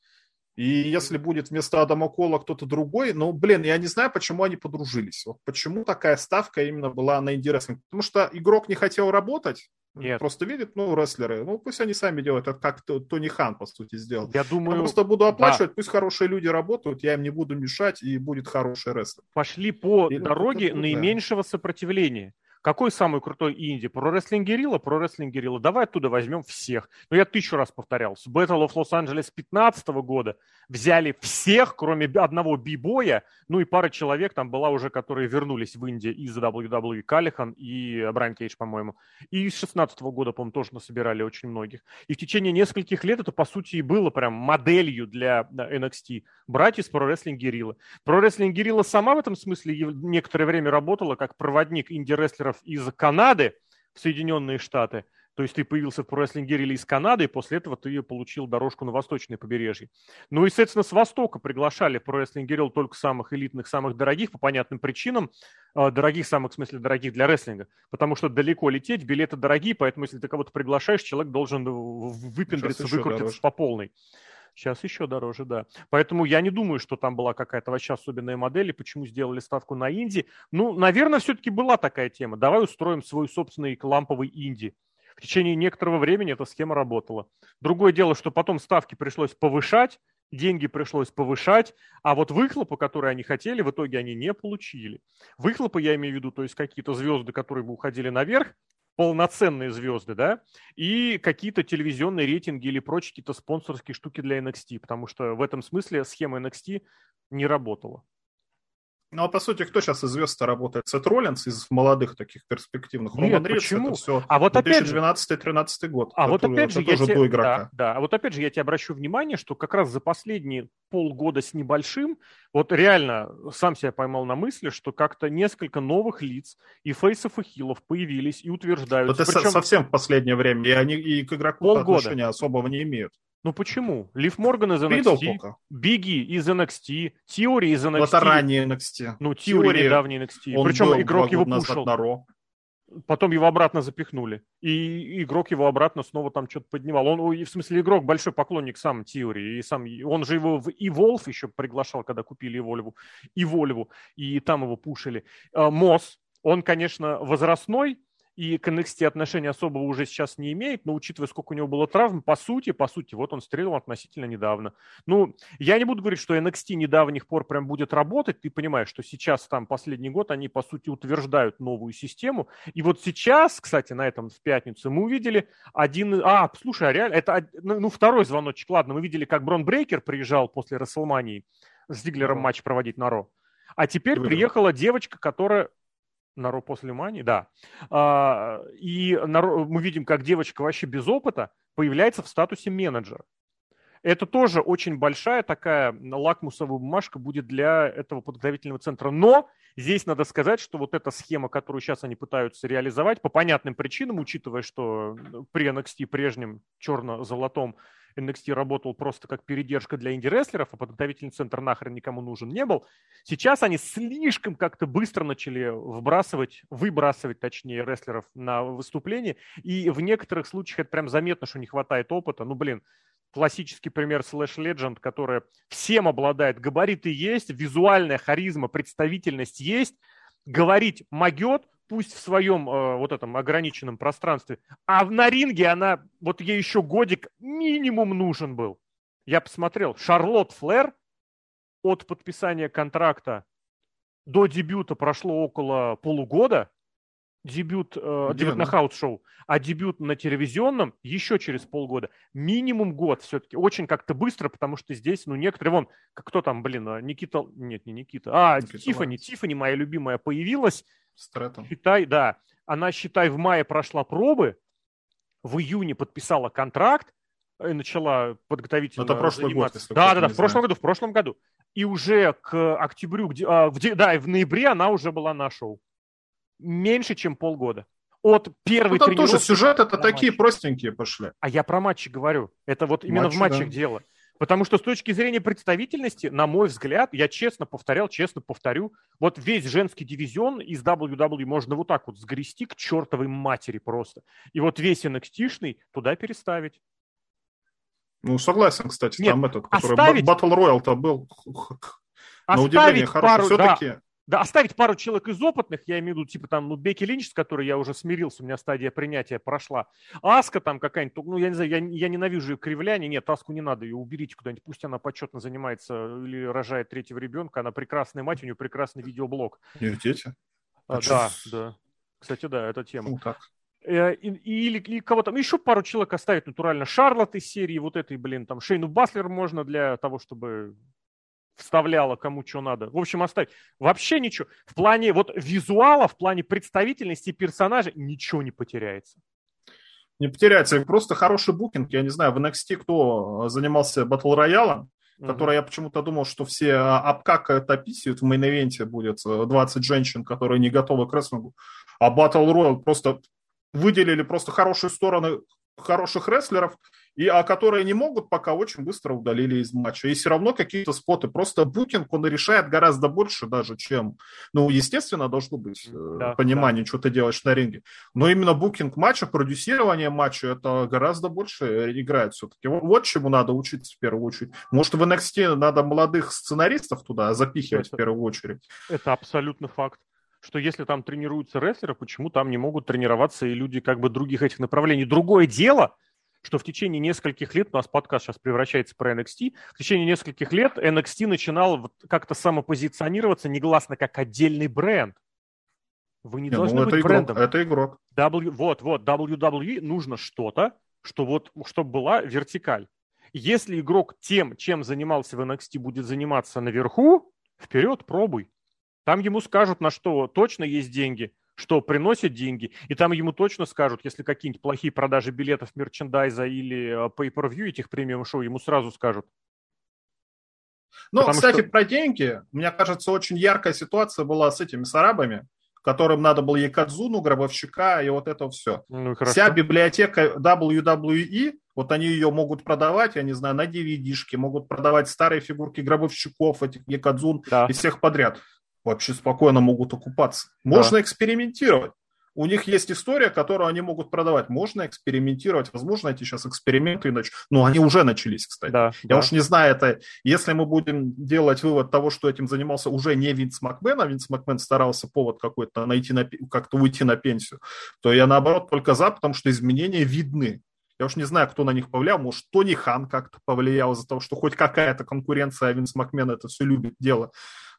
[SPEAKER 1] И если будет вместо Адама Кола кто-то другой, ну, блин, я не знаю, почему они подружились. Вот почему такая ставка именно была на инди-рестлинг. Потому что игрок не хотел работать, нет. Просто видит, ну, рестлеры, ну, пусть они сами делают, это как Тони Хан, по сути, сделал.
[SPEAKER 2] Я думаю... Я
[SPEAKER 1] просто буду оплачивать, да. пусть хорошие люди работают, я им не буду мешать, и будет хороший рестлер.
[SPEAKER 2] Пошли по и, дороге ну, наименьшего да. сопротивления. Какой самый крутой инди? Про рестлинг Герилла? Про рестлинг Герилла. Давай оттуда возьмем всех. Но я тысячу раз повторял. С Battle of Los Angeles 15 года взяли всех, кроме одного бибоя. Ну и пара человек там была уже, которые вернулись в Индию из WWE. Калихан и Брайан Кейдж, по-моему. И с 16 года, по-моему, тоже насобирали очень многих. И в течение нескольких лет это, по сути, и было прям моделью для NXT. Брать из Pro Wrestling Guerrilla. Pro Wrestling Guerrilla сама в этом смысле некоторое время работала как проводник инди-рестлеров из Канады в Соединенные Штаты. То есть ты появился в Pro Wrestling Guerrilla из Канады, и после этого ты получил дорожку на восточное побережье. Ну и, соответственно, с Востока приглашали в Wrestling Guerrilla только самых элитных, самых дорогих, по понятным причинам. А, дорогих, самых, в смысле, дорогих для рестлинга. Потому что далеко лететь, билеты дорогие, поэтому если ты кого-то приглашаешь, человек должен выпендриться, выкрутиться по полной. Сейчас еще дороже, да. Поэтому я не думаю, что там была какая-то вообще особенная модель, и почему сделали ставку на инди. Ну, наверное, все-таки была такая тема. Давай устроим свой собственный ламповый инди. В течение некоторого времени эта схема работала. Другое дело, что потом ставки пришлось повышать, деньги пришлось повышать, а вот выхлопы, которые они хотели, в итоге они не получили. Выхлопы, я имею в виду, то есть какие-то звезды, которые бы уходили наверх, полноценные звезды, да, и какие-то телевизионные рейтинги или прочие какие-то спонсорские штуки для NXT, потому что в этом смысле схема NXT не работала.
[SPEAKER 1] Ну, а по сути, кто сейчас из звезд работает? Сет Роллинс из молодых таких перспективных.
[SPEAKER 2] Нет, Роман почему? это все а вот
[SPEAKER 1] 2012-2013 год.
[SPEAKER 2] А вот опять же, я тоже тебе, до игрока. Да, да, а вот опять же я тебе обращу внимание, что как раз за последние полгода с небольшим, вот реально сам себя поймал на мысли, что как-то несколько новых лиц и фейсов, и хилов появились и утверждают.
[SPEAKER 1] Это Причем... совсем в последнее время, и они и к игроку полгода. отношения особого не имеют.
[SPEAKER 2] Ну почему? Лив Морган из NXT, Бигги из NXT, Теори из NXT. Это
[SPEAKER 1] ранее NXT.
[SPEAKER 2] Ну, Теори недавний NXT. Он Причем игрок его пушил. На Ро. Потом его обратно запихнули. И игрок его обратно снова там что-то поднимал. Он, в смысле, игрок большой поклонник сам Теори. И сам, он же его в Evolve еще приглашал, когда купили Evolve. Evolve. И там его пушили. А, Мосс, он, конечно, возрастной, и к NXT отношения особого уже сейчас не имеет, но учитывая, сколько у него было травм, по сути, по сути, вот он стрелил относительно недавно. Ну, я не буду говорить, что NXT недавних пор прям будет работать, ты понимаешь, что сейчас там последний год они, по сути, утверждают новую систему, и вот сейчас, кстати, на этом в пятницу мы увидели один, а, слушай, а реально, это, ну, ну, второй звоночек, ладно, мы видели, как Брон Брейкер приезжал после Расселмании с Диглером матч проводить на Ро, а теперь приехала девочка, которая на Ро после Мани, да. А, и мы видим, как девочка вообще без опыта появляется в статусе менеджера. Это тоже очень большая такая лакмусовая бумажка будет для этого подготовительного центра. Но здесь надо сказать, что вот эта схема, которую сейчас они пытаются реализовать, по понятным причинам, учитывая, что при NXT прежнем черно-золотом NXT работал просто как передержка для инди-рестлеров, а подготовительный центр нахрен никому нужен не был. Сейчас они слишком как-то быстро начали вбрасывать, выбрасывать, точнее, рестлеров на выступление, и в некоторых случаях это прям заметно, что не хватает опыта. Ну, блин, классический пример Slash Legend, которая всем обладает, габариты есть, визуальная харизма, представительность есть, говорить могет, пусть в своем э, вот этом ограниченном пространстве, а на ринге она, вот ей еще годик минимум нужен был. Я посмотрел, Шарлотт Флэр от подписания контракта до дебюта прошло около полугода, дебют, э, дебют на house show, а дебют на телевизионном еще через полгода. Минимум год все-таки. Очень как-то быстро, потому что здесь, ну, некоторые, вон, кто там, блин, а, Никита, нет, не Никита, а, Никита Тифани, Тифани, моя любимая, появилась,
[SPEAKER 1] Стрэттон.
[SPEAKER 2] Считай, да. Она, считай, в мае прошла пробы, в июне подписала контракт, и начала подготовительно
[SPEAKER 1] Это прошлый год,
[SPEAKER 2] Да, да, да, в прошлом году, в прошлом году. И уже к октябрю, где, а, в, да, в ноябре она уже была на шоу. Меньше, чем полгода. От первой ну,
[SPEAKER 1] там тоже сюжет это такие матчи. простенькие пошли.
[SPEAKER 2] А я про матчи говорю. Это вот именно матчи, в матчах да. дело. Потому что с точки зрения представительности, на мой взгляд, я честно повторял, честно повторю, вот весь женский дивизион из WWE можно вот так вот сгрести к чертовой матери просто. И вот весь NXT туда переставить.
[SPEAKER 1] Ну, согласен, кстати, Нет, там этот, который оставить... Battle Royale-то был на удивление хороший. Пару, Все-таки да,
[SPEAKER 2] да, оставить пару человек из опытных, я имею в виду, типа там, ну, Беки Линч, с которой я уже смирился, у меня стадия принятия прошла. Аска там какая-нибудь, ну, я не знаю, я, я ненавижу ее кривляние, нет, Аску не надо, ее уберите куда-нибудь, пусть она почетно занимается или рожает третьего ребенка, она прекрасная мать, у нее прекрасный видеоблог.
[SPEAKER 1] У нее дети?
[SPEAKER 2] А, а да, да. Кстати, да, эта тема. Ну, так. Э, или, или кого там, еще пару человек оставить натурально. Шарлот из серии вот этой, блин, там Шейну Баслер можно для того, чтобы вставляла кому что надо. В общем, оставить. Вообще ничего. В плане вот визуала, в плане представительности персонажа ничего не потеряется.
[SPEAKER 1] Не потеряется. Просто хороший букинг. Я не знаю, в NXT кто занимался батл роялом, mm-hmm. который я почему-то думал, что все обкакают, описывают. В main event е будет 20 э, женщин, которые не готовы к рестлингу. А battle royal просто выделили просто хорошие стороны хороших рестлеров, и, а которые не могут, пока очень быстро удалили из матча. И все равно какие-то spot ы. Просто booking, он решает гораздо больше даже, чем... Ну, естественно, должно быть э, да, понимание, да. что ты делаешь на ринге. Но именно booking матча, продюсирование матча, это гораздо больше играет все-таки. Вот, вот чему надо учиться в первую очередь. Может, в NXT надо молодых сценаристов туда запихивать это, в первую очередь.
[SPEAKER 2] Это абсолютно факт что если там тренируются рестлеры, почему там не могут тренироваться и люди как бы других этих направлений. Другое дело, что в течение нескольких лет, у нас подкаст сейчас превращается про NXT, в течение нескольких лет NXT начинал как-то самопозиционироваться негласно как отдельный бренд.
[SPEAKER 1] Вы не, не должны ну, быть это брендом. Игрок, это игрок.
[SPEAKER 2] W, вот, вот, WWE нужно что-то, что вот, чтобы была вертикаль. Если игрок тем, чем занимался в NXT, будет заниматься наверху, вперед, пробуй. Там ему скажут, на что точно есть деньги, что приносит деньги, и там ему точно скажут, если какие-нибудь плохие продажи билетов, мерчендайза или э, pay-per-view этих премиум-шоу, ему сразу скажут.
[SPEAKER 1] Ну, Потому кстати, что... про деньги, мне кажется, очень яркая ситуация была с этими с арабами, которым надо было Якадзуну, Гробовщика и вот это все. Ну, Вся библиотека WWE, вот они ее могут продавать, я не знаю, на DVD-шке, могут продавать старые фигурки Гробовщиков, этих Якадзун да. и всех подряд вообще спокойно могут окупаться. Можно да. экспериментировать. У них есть история, которую они могут продавать. Можно экспериментировать. Возможно, эти сейчас эксперименты нач... Ну, они уже начались, кстати. Да, Я да. уж не знаю, это... Если мы будем делать вывод того, что этим занимался уже не Винс Макмен, а Винс Макмен старался повод какой-то найти, на... как-то уйти на пенсию, то я, наоборот, только за, потому что изменения видны. Я уж не знаю, кто на них повлиял. Может, Тони Хан как-то повлиял из-за того, что хоть какая-то конкуренция, а Винс Макмен это все любит дело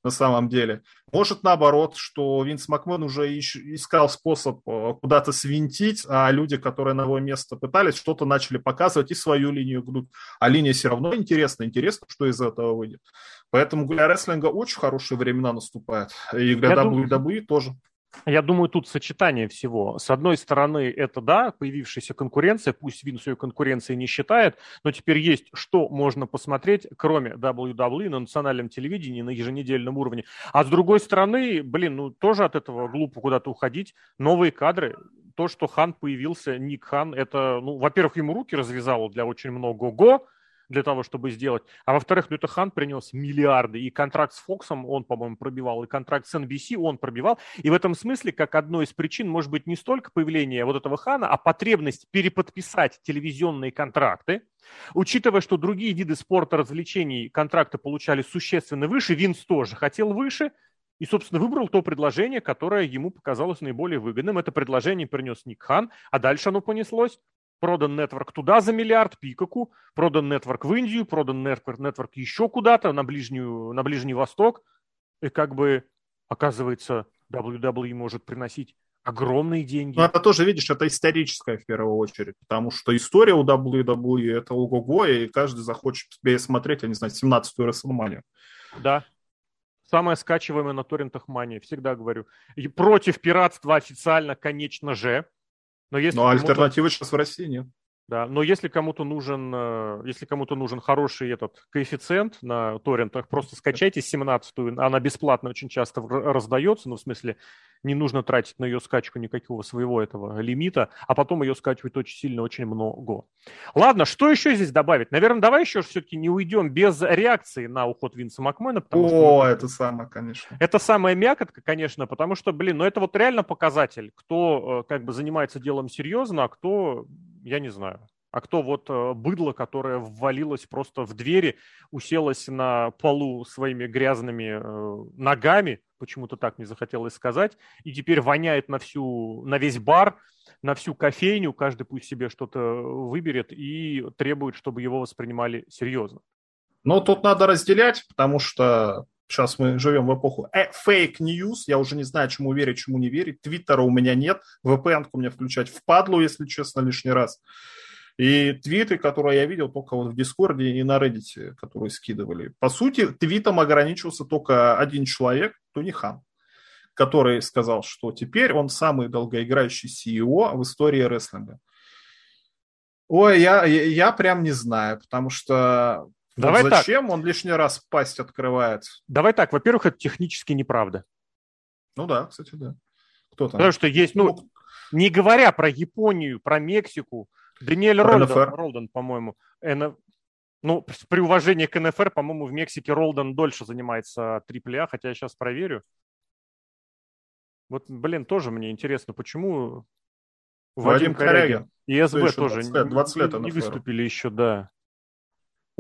[SPEAKER 1] на самом деле. Может, наоборот, что Винс Макмен уже искал способ э, куда-то свинтить, а люди, которые на его место пытались, что-то начали показывать и свою линию гнуть. А линия все равно интересна. Интересно, что из этого выйдет. Поэтому для рестлинга очень хорошие времена наступают. И для Я WWE думаю... тоже.
[SPEAKER 2] Я думаю, тут сочетание всего. С одной стороны, это, да, появившаяся конкуренция, пусть Винс ее конкуренцией не считает, но теперь есть, что можно посмотреть, кроме WWE на национальном телевидении на еженедельном уровне. А с другой стороны, блин, ну тоже от этого глупо куда-то уходить. Новые кадры, то, что Хан появился, Ник Хан, это, ну, во-первых, ему руки развязало для очень много-го, для того, чтобы сделать. А во-вторых, это Хан принес миллиарды. И контракт с Фоксом он, по-моему, пробивал, и контракт с NBC он пробивал. И в этом смысле, как одной из причин, может быть, не столько появление вот этого Хана, а потребность переподписать телевизионные контракты, Учитывая, что другие виды спорта, развлечений контракты получали существенно выше, Винс тоже хотел выше, и, собственно, выбрал то предложение, которое ему показалось наиболее выгодным. Это предложение принес Ник Хан, а дальше оно понеслось продан нетворк туда за миллиард, Пикаку, продан нетворк в Индию, продан нетворк, еще куда-то, на, ближнюю, на Ближний Восток. И как бы, оказывается, WWE может приносить огромные деньги.
[SPEAKER 1] Ну, это тоже, видишь, это историческая в первую очередь, потому что история у WWE это ого-го, и каждый захочет тебе смотреть, я не знаю, 17-ю WrestleMania.
[SPEAKER 2] Да. Самая скачиваемая на торрентах мания, всегда говорю. И против пиратства официально, конечно же.
[SPEAKER 1] Но, если Но альтернативы сейчас в России нет.
[SPEAKER 2] Да, но если кому-то нужен, э, если кому-то нужен хороший этот коэффициент на торрентах, просто скачайте 17-ю, она бесплатно очень часто раздается, ну, в смысле, не нужно тратить на ее скачку никакого своего этого лимита, а потом ее скачивать очень сильно, очень много. Ладно, что еще здесь добавить? Наверное, давай еще все-таки не уйдем без реакции на уход Винса Макмена.
[SPEAKER 1] О, что, это самое, конечно.
[SPEAKER 2] Это самая мякотка, конечно, потому что, блин, ну это вот реально показатель, кто э, как бы занимается делом серьезно, а кто я не знаю. А кто вот э, быдло, которое ввалилось просто в двери, уселось на полу своими грязными э, ногами, почему-то так не захотелось сказать, и теперь воняет на всю, на весь бар, на всю кофейню, каждый пусть себе что-то выберет и требует, чтобы его воспринимали серьезно.
[SPEAKER 1] Ну, тут надо разделять, потому что Сейчас мы живем в эпоху fake news. Я уже не знаю, чему верить, чему не верить. Твиттера у меня нет. VPN у меня включать впадлу, если честно, лишний раз. И твиты, которые я видел только вот в Дискорде и на Reddit, которые скидывали. По сути, твитом ограничился только один человек, Тони Хан, который сказал, что теперь он самый долгоиграющий CEO в истории рестлинга. Ой, я, я, я прям не знаю, потому что Давай вот зачем так. он лишний раз пасть открывает?
[SPEAKER 2] Давай так, во-первых, это технически неправда.
[SPEAKER 1] Ну да, кстати, да. Кто там?
[SPEAKER 2] Потому что есть, ну, ну не говоря про Японию, про Мексику, Даниэль Ролден, Ролден, по-моему, Н... ну, при уважении к НФР, по-моему, в Мексике Ролден дольше занимается AAA, хотя я сейчас проверю. Вот, блин, тоже мне интересно, почему Вадим, Вадим Корягин и СБ тоже 20 лет, 20 лет не, не выступили еще, да.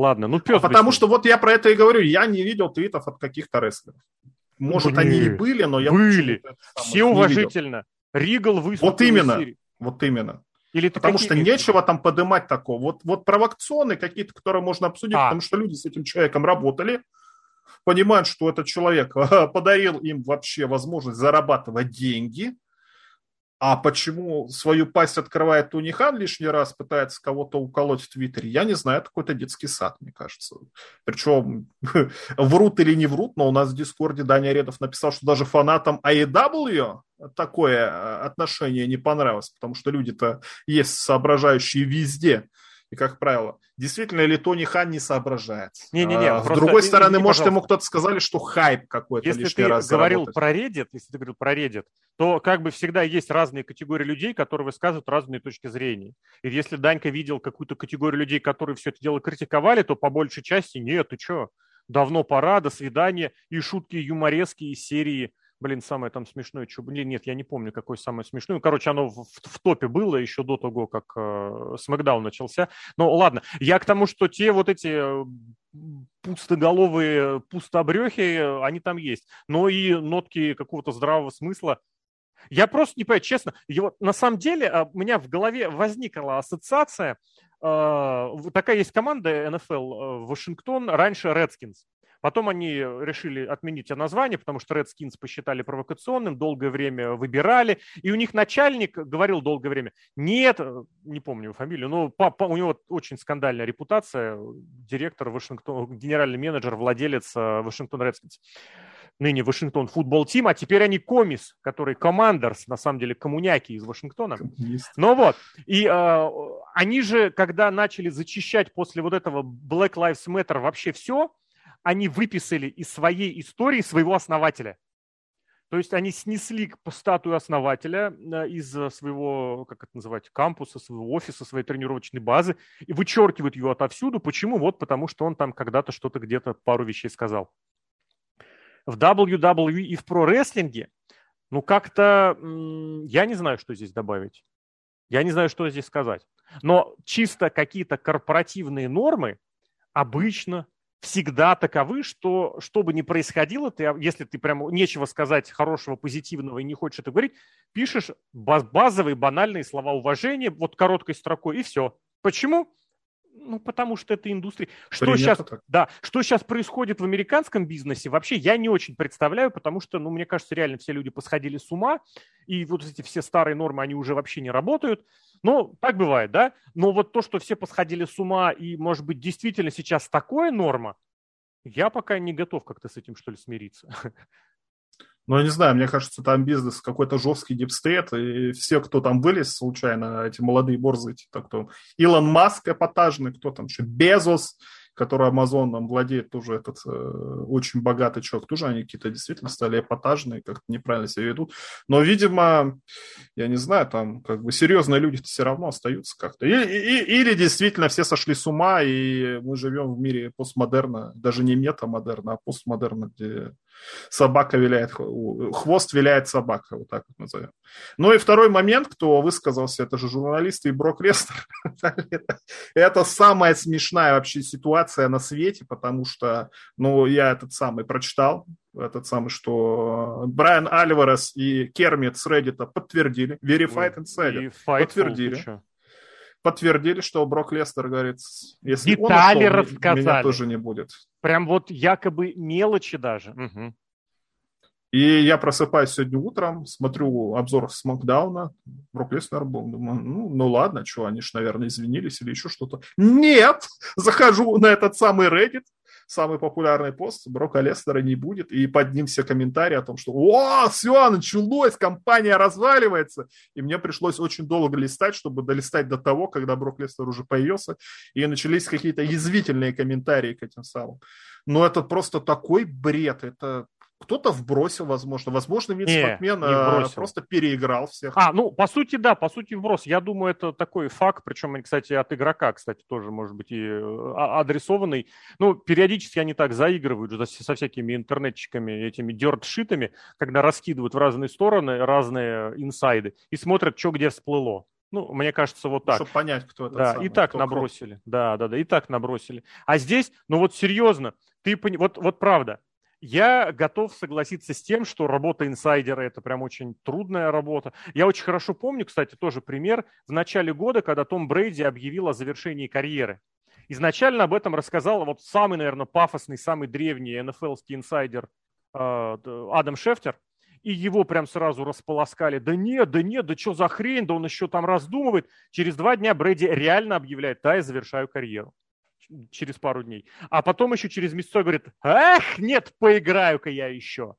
[SPEAKER 2] Ладно, ну пес.
[SPEAKER 1] А потому что вот я про это и говорю, я не видел твитов от каких-то рестлеров. Может, ну, они и были, но я...
[SPEAKER 2] Были. Все уважительно. Ригл выступил.
[SPEAKER 1] Вот именно. Вот именно. Или потому что какие... нечего там подымать такого. Вот, вот провокационные какие-то, которые можно обсудить, а. потому что люди с этим человеком работали, понимают, что этот человек <laughs> подарил им вообще возможность зарабатывать деньги, а почему свою пасть открывает Тунихан лишний раз, пытается кого-то уколоть в Твиттере, я не знаю, это какой-то детский сад, мне кажется. Причем <laughs> врут или не врут, но у нас в Дискорде Даня Редов написал, что даже фанатам AEW такое э, отношение не понравилось, потому что люди-то есть соображающие везде. И, как правило, действительно ли Тони Хан не соображает?
[SPEAKER 2] Не-не-не.
[SPEAKER 1] А, с другой стороны, не, может, ему кто-то сказали, что хайп какой-то
[SPEAKER 2] Если ты раз говорил про Reddit, если ты говорил про Reddit, то как бы всегда есть разные категории людей, которые высказывают разные точки зрения. И если Данька видел какую-то категорию людей, которые все это дело критиковали, то по большей части нет, ты что? Давно пора, до свидания. И шутки юморески из серии блин, самое там смешное, что... Нет, я не помню, какой самое смешное. Ну, короче, оно в, в топе было еще до того, как э, начался. Но ладно, я к тому, что те вот эти э, пустоголовые пустобрехи, они там есть. Но и нотки какого-то здравого смысла. Я просто не понимаю, честно, его, на самом деле а, у меня в голове возникла ассоциация, э, такая есть команда НФЛ Вашингтон, раньше Redskins. Потом они решили отменить название, потому что Redskins посчитали провокационным, долгое время выбирали. И у них начальник говорил долгое время, нет, не помню фамилию, но у него очень скандальная репутация, директор Вашингтон, генеральный менеджер, владелец э, Вашингтон Redskins ныне Вашингтон футбол тим, а теперь они комис, который командерс, на самом деле коммуняки из Вашингтона. Коммунист. Ну вот, и э, они же, когда начали зачищать после вот этого Black Lives Matter вообще все, они выписали из своей истории своего основателя. То есть они снесли статую основателя э, из своего, как это называть, кампуса, своего офиса, своей тренировочной базы и вычеркивают ее отовсюду. Почему? Вот потому что он там когда-то что-то где-то пару вещей сказал. В WWE и в про-рестлинге, ну как-то, я не знаю, что здесь добавить. Я не знаю, что здесь сказать. Но чисто какие-то корпоративные нормы обычно всегда таковы, что что бы ни происходило, ты, если ты прямо нечего сказать хорошего, позитивного и не хочешь это говорить, пишешь базовые, банальные слова уважения, вот короткой строкой, и все. Почему? Ну, потому что это индустрия. Что сейчас, да, что сейчас происходит в американском бизнесе, вообще я не очень представляю, потому что, ну, мне кажется, реально все люди посходили с ума, и вот эти все старые нормы, они уже вообще не работают. Ну, так бывает, да? Но вот то, что все посходили с ума, и, может быть, действительно сейчас такое норма, я пока не готов как-то с этим, что ли, смириться.
[SPEAKER 1] Ну, я не знаю, мне кажется, там бизнес какой-то жесткий deep state, и все, кто там вылез случайно, эти молодые борзы, так кто Илон Маск эпатажный, кто там еще, Безос, который Амазоном владеет, тоже этот э, очень богатый человек, тоже они какие-то действительно стали эпатажные, как-то неправильно себя ведут. Но, видимо, я не знаю, там как бы серьезные люди все равно остаются как-то. И, и, или действительно все сошли с ума, и мы живем в мире постмодерна, даже не метамодерна, а постмодерна, где собака виляет, хвост виляет собака, вот так вот назовем. Ну и второй момент, кто высказался, это же журналисты и Брок Лестер. <laughs> это самая смешная вообще ситуация на свете, потому что, ну, я этот самый прочитал, этот самый, что Брайан Альварес и Кермит с Reddit подтвердили, Verified Insider, подтвердили подтвердили, что Брок Лестер говорит, если
[SPEAKER 2] Детали
[SPEAKER 1] он ушел,
[SPEAKER 2] рассказали.
[SPEAKER 1] меня тоже не будет.
[SPEAKER 2] Прям вот якобы мелочи даже. Угу.
[SPEAKER 1] И я просыпаюсь сегодня утром, смотрю обзор Смакдауна, Брок Леснер был, думаю, ну, ну ладно, что, они же, наверное, извинились или еще что-то. Нет! Захожу на этот самый Reddit, самый популярный пост, Брока Лестера не будет, и под ним все комментарии о том, что «О, все, началось, компания разваливается!» И мне пришлось очень долго листать, чтобы долистать до того, когда Брок Лестер уже появился, и начались какие-то язвительные комментарии к этим самым. Но это просто такой бред, это кто-то вбросил, возможно. Возможно, Винс
[SPEAKER 2] Не,
[SPEAKER 1] Макмен
[SPEAKER 2] не
[SPEAKER 1] э, просто переиграл всех.
[SPEAKER 2] А, ну, по сути, да, по сути, вброс. Я думаю, это такой факт, причем, кстати, от игрока, кстати, тоже может быть и э, а- адресованный. Ну, периодически они так заигрывают со всякими интернетчиками, этими дёрт-шитами, когда раскидывают в разные стороны разные инсайды и смотрят, что где всплыло. Ну, мне кажется, вот так.
[SPEAKER 1] Чтобы понять, кто это
[SPEAKER 2] Да,
[SPEAKER 1] самый,
[SPEAKER 2] и так набросили. Да, да, да, и так набросили. А здесь, ну вот серьезно, ты пони- вот, вот правда, я готов согласиться с тем, что работа инсайдера – это прям очень трудная работа. Я очень хорошо помню, кстати, тоже пример, в начале года, когда Том Брейди объявил о завершении карьеры. Изначально об этом рассказал вот самый, наверное, пафосный, самый древний НФЛский инсайдер д- Адам Шефтер. И его прям сразу располоскали. Да нет, да нет, да что за хрень, да он еще там раздумывает. Через два дня Брэди реально объявляет, да, я завершаю карьеру. Через пару дней. А потом еще через месяц говорит, эх, нет, поиграю-ка я еще.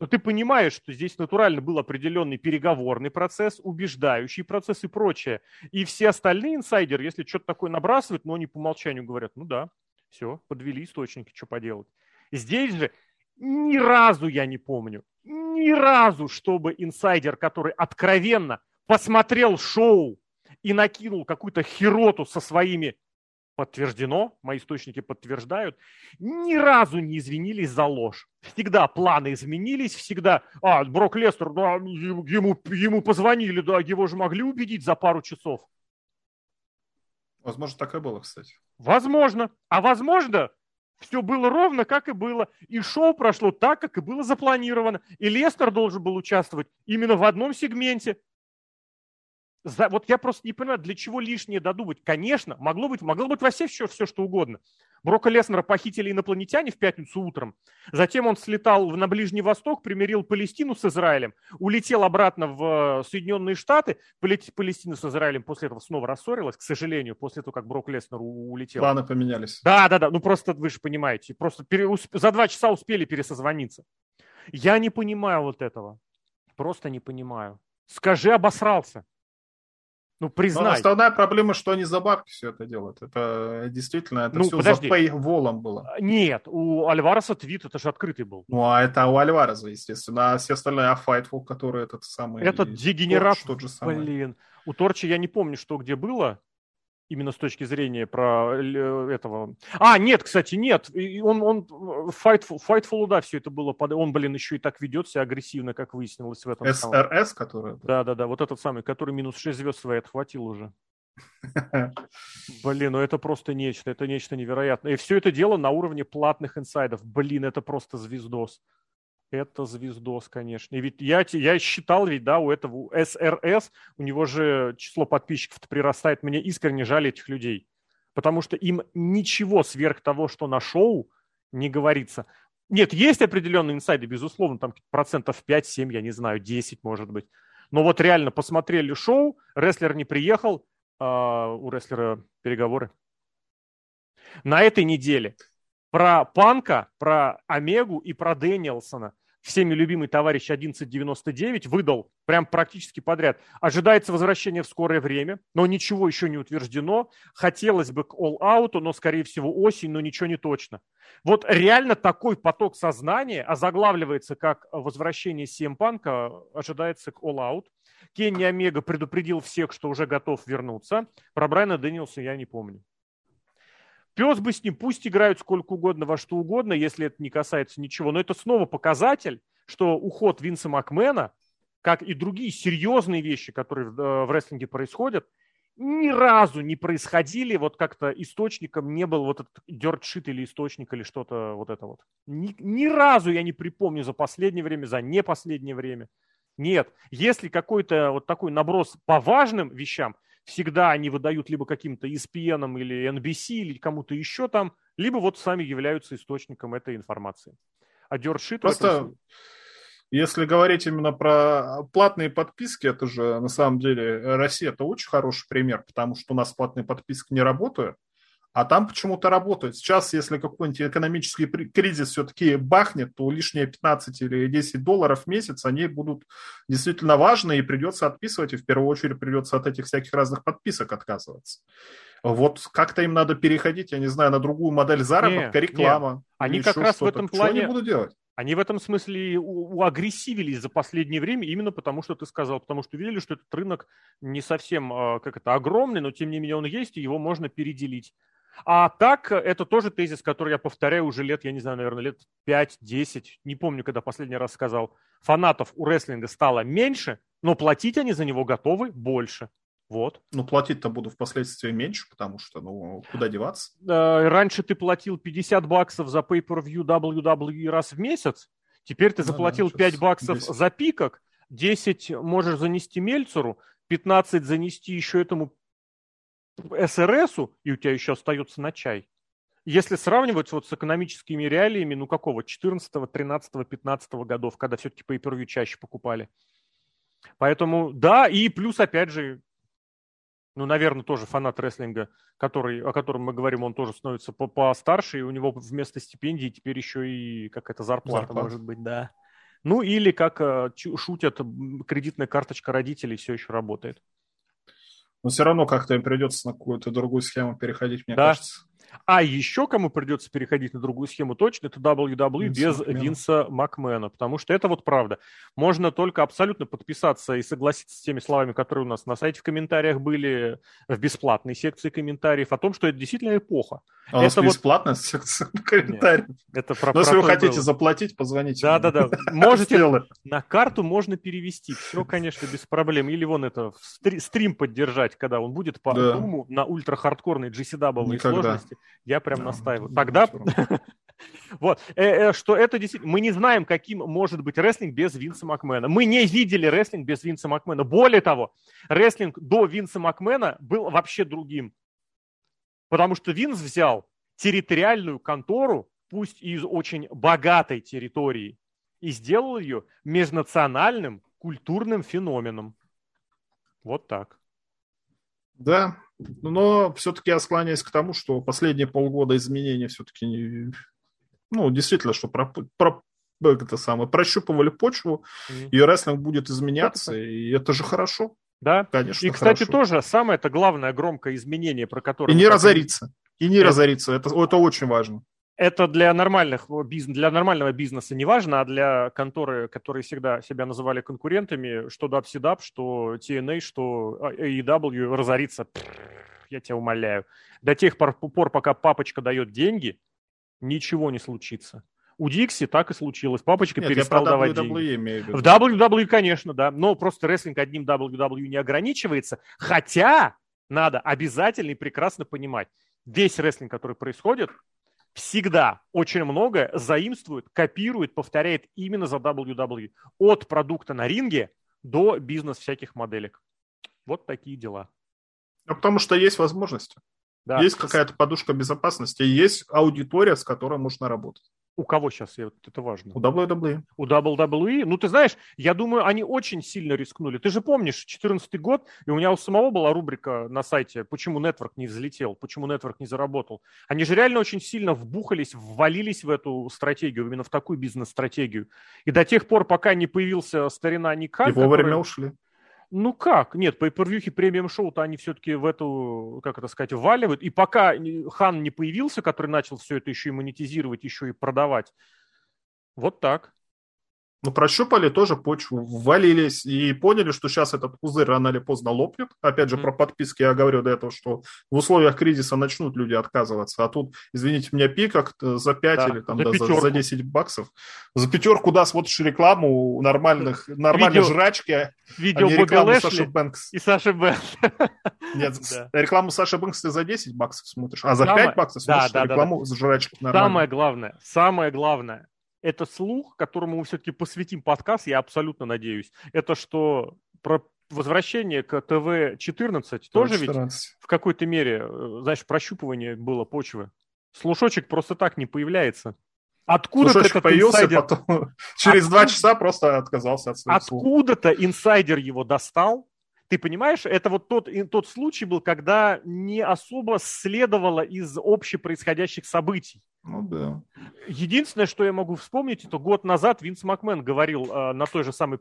[SPEAKER 2] Но ты понимаешь, что здесь натурально был определенный переговорный процесс, убеждающий процесс и прочее. И все остальные инсайдеры, если что-то такое набрасывают, но они по умолчанию говорят, ну да, все, подвели источники, что поделать. Здесь же ни разу я не помню, ни разу, чтобы инсайдер, который откровенно посмотрел шоу и накинул какую-то хероту со своими подтверждено, мои источники подтверждают, ни разу не извинились за ложь. Всегда планы изменились, всегда, а, Брок Лестер, да, ему, ему, позвонили, да, его же могли убедить за пару часов.
[SPEAKER 1] Возможно, так и было, кстати.
[SPEAKER 2] Возможно. А возможно, все было ровно, как и было. И шоу прошло так, как и было запланировано. И Лестер должен был участвовать именно в одном сегменте. За- вот я просто не понимаю, для чего лишнее додумать. Конечно, могло быть, могло быть во все, все, все что угодно. Брока Леснера похитили инопланетяне в пятницу утром. Затем он слетал на Ближний Восток, примирил Палестину с Израилем, улетел обратно в э, Соединенные Штаты. Пале- Палестина с Израилем после этого снова рассорилась, к сожалению, после того, как Брок Леснер улетел.
[SPEAKER 1] Планы поменялись.
[SPEAKER 2] Да, да, да. Ну просто вы же понимаете, просто пере- усп- за два часа успели пересозвониться. Я не понимаю вот этого. Просто не понимаю. Скажи, обосрался. Ну,
[SPEAKER 1] Но
[SPEAKER 2] признай.
[SPEAKER 1] основная проблема, что они за бабки все это делают. Это действительно, это
[SPEAKER 2] Ну,
[SPEAKER 1] все
[SPEAKER 2] подожди.
[SPEAKER 1] за пейволом было.
[SPEAKER 2] Нет, у Альвареса твит, это же открытый был.
[SPEAKER 1] Ну, а это у Альвареза, естественно. А все остальные, а Fightful, который этот самый...
[SPEAKER 2] Этот дегенерат,
[SPEAKER 1] Торч тот же самый.
[SPEAKER 2] блин. У Торча я не помню, что где было, именно с точки зрения про э, этого. А, нет, кстати, нет. Он, он Fightful, Fightful, да, все это было. под- Он, блин, еще и так ведет себя агрессивно, как выяснилось в этом.
[SPEAKER 1] СРС, который...
[SPEAKER 2] Да, да, да, вот этот самый, который минус 6 звезд свои отхватил уже. <laughs> Блин, ну это просто нечто, это нечто невероятное. И все это дело на уровне платных инсайдов. Блин, это просто звездос. Это звездос, конечно. И ведь я, я считал, ведь, да, у этого СРС, у него же число подписчиков прирастает. Мне искренне жаль этих людей. Потому что им ничего сверх того, что на шоу, не говорится. Нет, есть определенные инсайды, безусловно, там процентов 5-7, я не знаю, 10, может быть. Но вот реально посмотрели шоу, рестлер не приехал, а, у рестлера переговоры. На этой неделе про Панка, про Омегу и про Дэниелсона всеми любимый товарищ 1199 выдал прям практически подряд. Ожидается возвращение в скорое время, но ничего еще не утверждено. Хотелось бы к All Out, но, скорее всего, осень, но ничего не точно. Вот реально такой поток сознания озаглавливается как возвращение CM ожидается к All Out. Кенни Омега предупредил всех, что уже готов вернуться. Про Брайана Дэниелса я не помню. Пес бы с ним, пусть играют сколько угодно, во что угодно, если это не касается ничего. Но это снова показатель, что уход Винса Макмена, как и другие серьезные вещи, которые в, э, в рестлинге происходят, ни разу не происходили, вот как-то источником не был вот этот дертшит или источник или что-то вот это вот. Ни, ни разу я не припомню за последнее время, за не последнее время. Нет, если какой-то вот такой наброс по важным вещам, всегда они выдают либо каким-то ESPN или NBC или кому-то еще там, либо вот сами являются источником этой информации. А Дёршит...
[SPEAKER 1] Просто... Если говорить именно про платные подписки, это же на самом деле Россия это очень хороший пример, потому что у нас платные подписки не работают, а там почему-то работают. Сейчас, если какой-нибудь экономический кризис все-таки бахнет, то лишние 15 или 10 долларов в месяц, они будут действительно важны, и придется отписывать, и в первую очередь придется от этих всяких разных подписок отказываться. Вот как-то им надо переходить, я не знаю, на другую модель заработка, не, реклама.
[SPEAKER 2] Не. Они как раз в этом плане... Что они будут делать? Они в этом смысле уагрессивились за последнее время именно потому, что ты сказал, потому что видели, что этот рынок не совсем а, как это огромный, но тем не менее он есть, и его можно переделить. А так, это тоже тезис, который я повторяю уже лет, я не знаю, наверное, лет 5-10, не помню, когда последний раз сказал. Фанатов у рестлинга стало меньше, но платить они за него готовы больше. Вот.
[SPEAKER 1] Ну, платить-то буду впоследствии меньше, потому что, ну, куда деваться?
[SPEAKER 2] Раньше ты платил 50 баксов за Pay-Per-View WWE раз в месяц, теперь ты заплатил да, да, 5 баксов 10. за пикок, 10 можешь занести Мельцеру, 15 занести еще этому СРСу, и у тебя еще остается на чай. Если сравнивать вот с экономическими реалиями, ну какого, 14, 13, 15 годов, когда все-таки Pay-Per-View чаще покупали. Поэтому, да, и плюс, опять же, ну, наверное, тоже фанат рестлинга, который, о котором мы говорим, он тоже становится постарше, и у него вместо стипендии теперь еще и какая-то зарплата, зарплата. может быть, да. Ну, или, как э, шутят, кредитная карточка родителей все еще работает.
[SPEAKER 1] Но все равно как-то им придется на какую-то другую схему переходить, мне да. кажется.
[SPEAKER 2] А еще кому придется переходить на другую схему точно, это WWE Винс без Макмена. Винса Макмена, потому что это вот правда. Можно только абсолютно подписаться и согласиться с теми словами, которые у нас на сайте в комментариях были, в бесплатной секции комментариев, о том, что это действительно эпоха.
[SPEAKER 1] А у нас это бесплатная вот... секция <laughs> комментариев. это про, Но если вы хотите было. заплатить, позвоните.
[SPEAKER 2] Да-да-да. Можете, <laughs> на карту можно перевести. Все, конечно, без проблем. Или вон это, стрим поддержать, когда он будет по да. на ультра-хардкорной GCW сложности. Я прям да, настаиваю. Тогда... <laughs> Вот, э, э, что это действительно... Мы не знаем, каким может быть рестлинг без Винса Макмена. Мы не видели рестлинг без Винса Макмена. Более того, рестлинг до Винса Макмена был вообще другим. Потому что Винс взял территориальную контору, пусть из очень богатой территории, и сделал ее межнациональным культурным феноменом. Вот так.
[SPEAKER 1] Да, но все-таки я склоняюсь к тому, что последние полгода изменения все-таки, не, ну, действительно, что про, про, это самое, прощупывали почву, mm-hmm. и рестлинг будет изменяться, это... и это же хорошо.
[SPEAKER 2] Да, конечно. И, кстати, хорошо. тоже самое это главное громкое изменение, про которое...
[SPEAKER 1] И не разориться. И не это... разориться. Это, это очень важно
[SPEAKER 2] это для, нормальных бизнес, для нормального бизнеса не важно, а для конторы, которые всегда себя называли конкурентами, что DubCDub, что TNA, что AEW разорится, я тебя умоляю. До тех пор, пор, пока папочка дает деньги, ничего не случится. У Дикси так и случилось. Папочка Нет, перестал давать WWE деньги. В, в WWE, конечно, да. Но просто рестлинг одним WWE не ограничивается. Хотя надо обязательно и прекрасно понимать, весь рестлинг, который происходит, всегда очень многое заимствует, копирует, повторяет именно за WWE. От продукта на ринге до бизнес всяких моделек. Вот такие дела.
[SPEAKER 1] Ну, потому что есть возможности. Да. Есть какая-то подушка безопасности, есть аудитория, с которой можно работать.
[SPEAKER 2] У кого сейчас? Это важно.
[SPEAKER 1] У WWE.
[SPEAKER 2] У WWE? Ну, ты знаешь, я думаю, они очень сильно рискнули. Ты же помнишь, 2014 год, и у меня у самого была рубрика на сайте, почему Network не взлетел, почему Network не заработал. Они же реально очень сильно вбухались, ввалились в эту стратегию, именно в такую бизнес-стратегию. И до тех пор, пока не появился старина Никак...
[SPEAKER 1] И вовремя который... ушли.
[SPEAKER 2] Ну как? Нет, по per премиум шоу-то они все-таки в эту, как это сказать, вваливают. И пока Хан не появился, который начал все это еще и монетизировать, еще и продавать. Вот так.
[SPEAKER 1] Ну, прощупали тоже почву, ввалились и поняли, что сейчас этот пузырь рано или поздно лопнет. Опять же, про подписки я говорю до этого, что в условиях кризиса начнут люди отказываться. А тут, извините меня, пикок за 5 да, или там, за, да, за, за 10 баксов. За пятерку, да, смотришь рекламу нормальных, нормальной видео, жрачки,
[SPEAKER 2] видео а не рекламу Саши Бэнкс. И Саши Бэнкс. <laughs>
[SPEAKER 1] Нет, да. рекламу Саши Бэнкс ты за 10 баксов смотришь, а за самое, 5 баксов смотришь да, рекламу да, да. жрачки
[SPEAKER 2] нормальной. Самое главное, самое главное, это слух, которому мы все-таки посвятим подкаст, я абсолютно надеюсь. Это что про возвращение к ТВ-14 тоже ведь в какой-то мере, э, знаешь, прощупывание было почвы. Слушочек просто так не появляется.
[SPEAKER 1] Откуда-то этот появился, инсайдер... потом <laughs> через два часа просто отказался от своих
[SPEAKER 2] Откуда-то инсайдер его достал, ты понимаешь, это вот тот, тот случай был, когда не особо следовало из общепроисходящих событий.
[SPEAKER 1] Ну да.
[SPEAKER 2] Единственное, что я могу вспомнить, это год назад Винс Макмен говорил э, на той же самой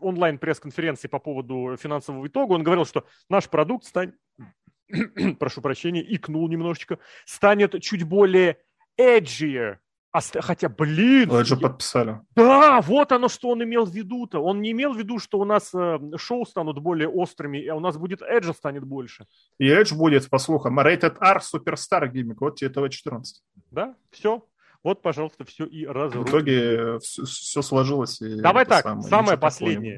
[SPEAKER 2] онлайн-пресс-конференции по поводу финансового итога, он говорил, что наш продукт станет, <coughs> прошу прощения, икнул немножечко, станет чуть более edgier, хотя, блин...
[SPEAKER 1] Ну, это же подписали.
[SPEAKER 2] Да, вот оно, что он имел в виду-то. Он не имел в виду, что у нас э, шоу станут более острыми, а у нас будет Эджа станет больше.
[SPEAKER 1] И Эдж будет, по слухам, Rated R Суперстар гиммик. Вот тебе этого 14.
[SPEAKER 2] Да, все. Вот, пожалуйста, все и разрушили.
[SPEAKER 1] В итоге все, все сложилось.
[SPEAKER 2] И Давай так, самое, самое последнее.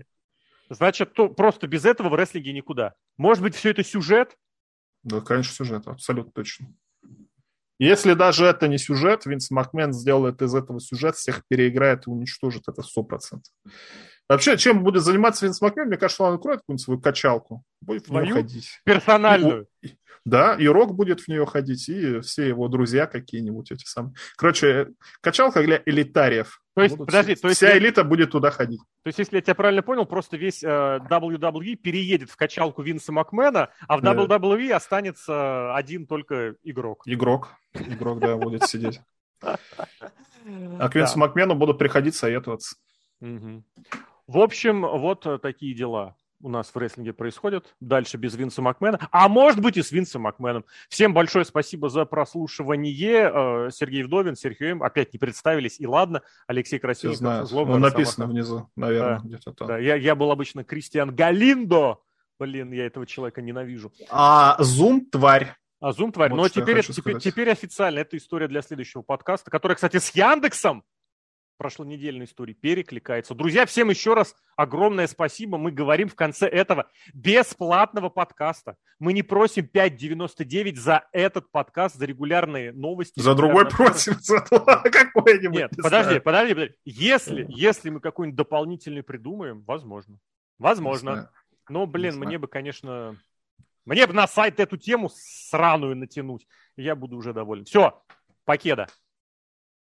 [SPEAKER 2] Такое. Значит, то, просто без этого в рестлинге никуда. Может быть, все это сюжет?
[SPEAKER 1] Да, конечно, сюжет, абсолютно точно. Если даже это не сюжет, Винс Макмен сделает из этого сюжет, всех переиграет и уничтожит это сто процентов. Вообще, чем будет заниматься Винс Макмен, мне кажется, он откроет какую-нибудь свою качалку, будет
[SPEAKER 2] в нее ходить. Персональную.
[SPEAKER 1] И, да, и Рок будет в нее ходить, и все его друзья какие-нибудь эти самые. Короче, качалка для элитариев.
[SPEAKER 2] То есть, подожди, то есть...
[SPEAKER 1] Вся элита будет туда ходить.
[SPEAKER 2] То есть, если я тебя правильно понял, просто весь э, WWE переедет в качалку Винса Макмена, а в WWE да. останется один только игрок.
[SPEAKER 1] Игрок. Игрок, да, будет сидеть. <laughs> А к Винсу Макмену будут приходить советоваться.
[SPEAKER 2] В общем, вот такие дела у нас в рестлинге происходят. Дальше без Винса Макмена. А может быть и с Винсом Макменом. Всем большое спасибо за прослушивание. Э, Сергей Вдовин, Серхио М. Опять не представились. И ладно. Алексей Красильников.
[SPEAKER 1] Знаю. Ну, написано внизу, наверное, да, где-то там.
[SPEAKER 2] Да, я, я был обычно Кристиан Галиндо. Блин, я этого человека ненавижу.
[SPEAKER 1] А Зум тварь.
[SPEAKER 2] А Зум тварь. Вот Но теперь, теперь, теперь официально это история для следующего подкаста, который, кстати, с Яндексом прошлонедельной истории перекликается. Друзья, всем еще раз огромное спасибо. Мы говорим в конце этого бесплатного подкаста. Мы не просим 5,99 за этот подкаст, за регулярные новости.
[SPEAKER 1] За другой просим, за <laughs> какой-нибудь.
[SPEAKER 2] Нет, подожди, подожди, подожди. Если, если мы какой-нибудь дополнительный придумаем, возможно. Возможно. Но, блин, мне бы, конечно... Мне бы на сайт эту тему сраную натянуть. Я буду уже доволен. Все, покеда.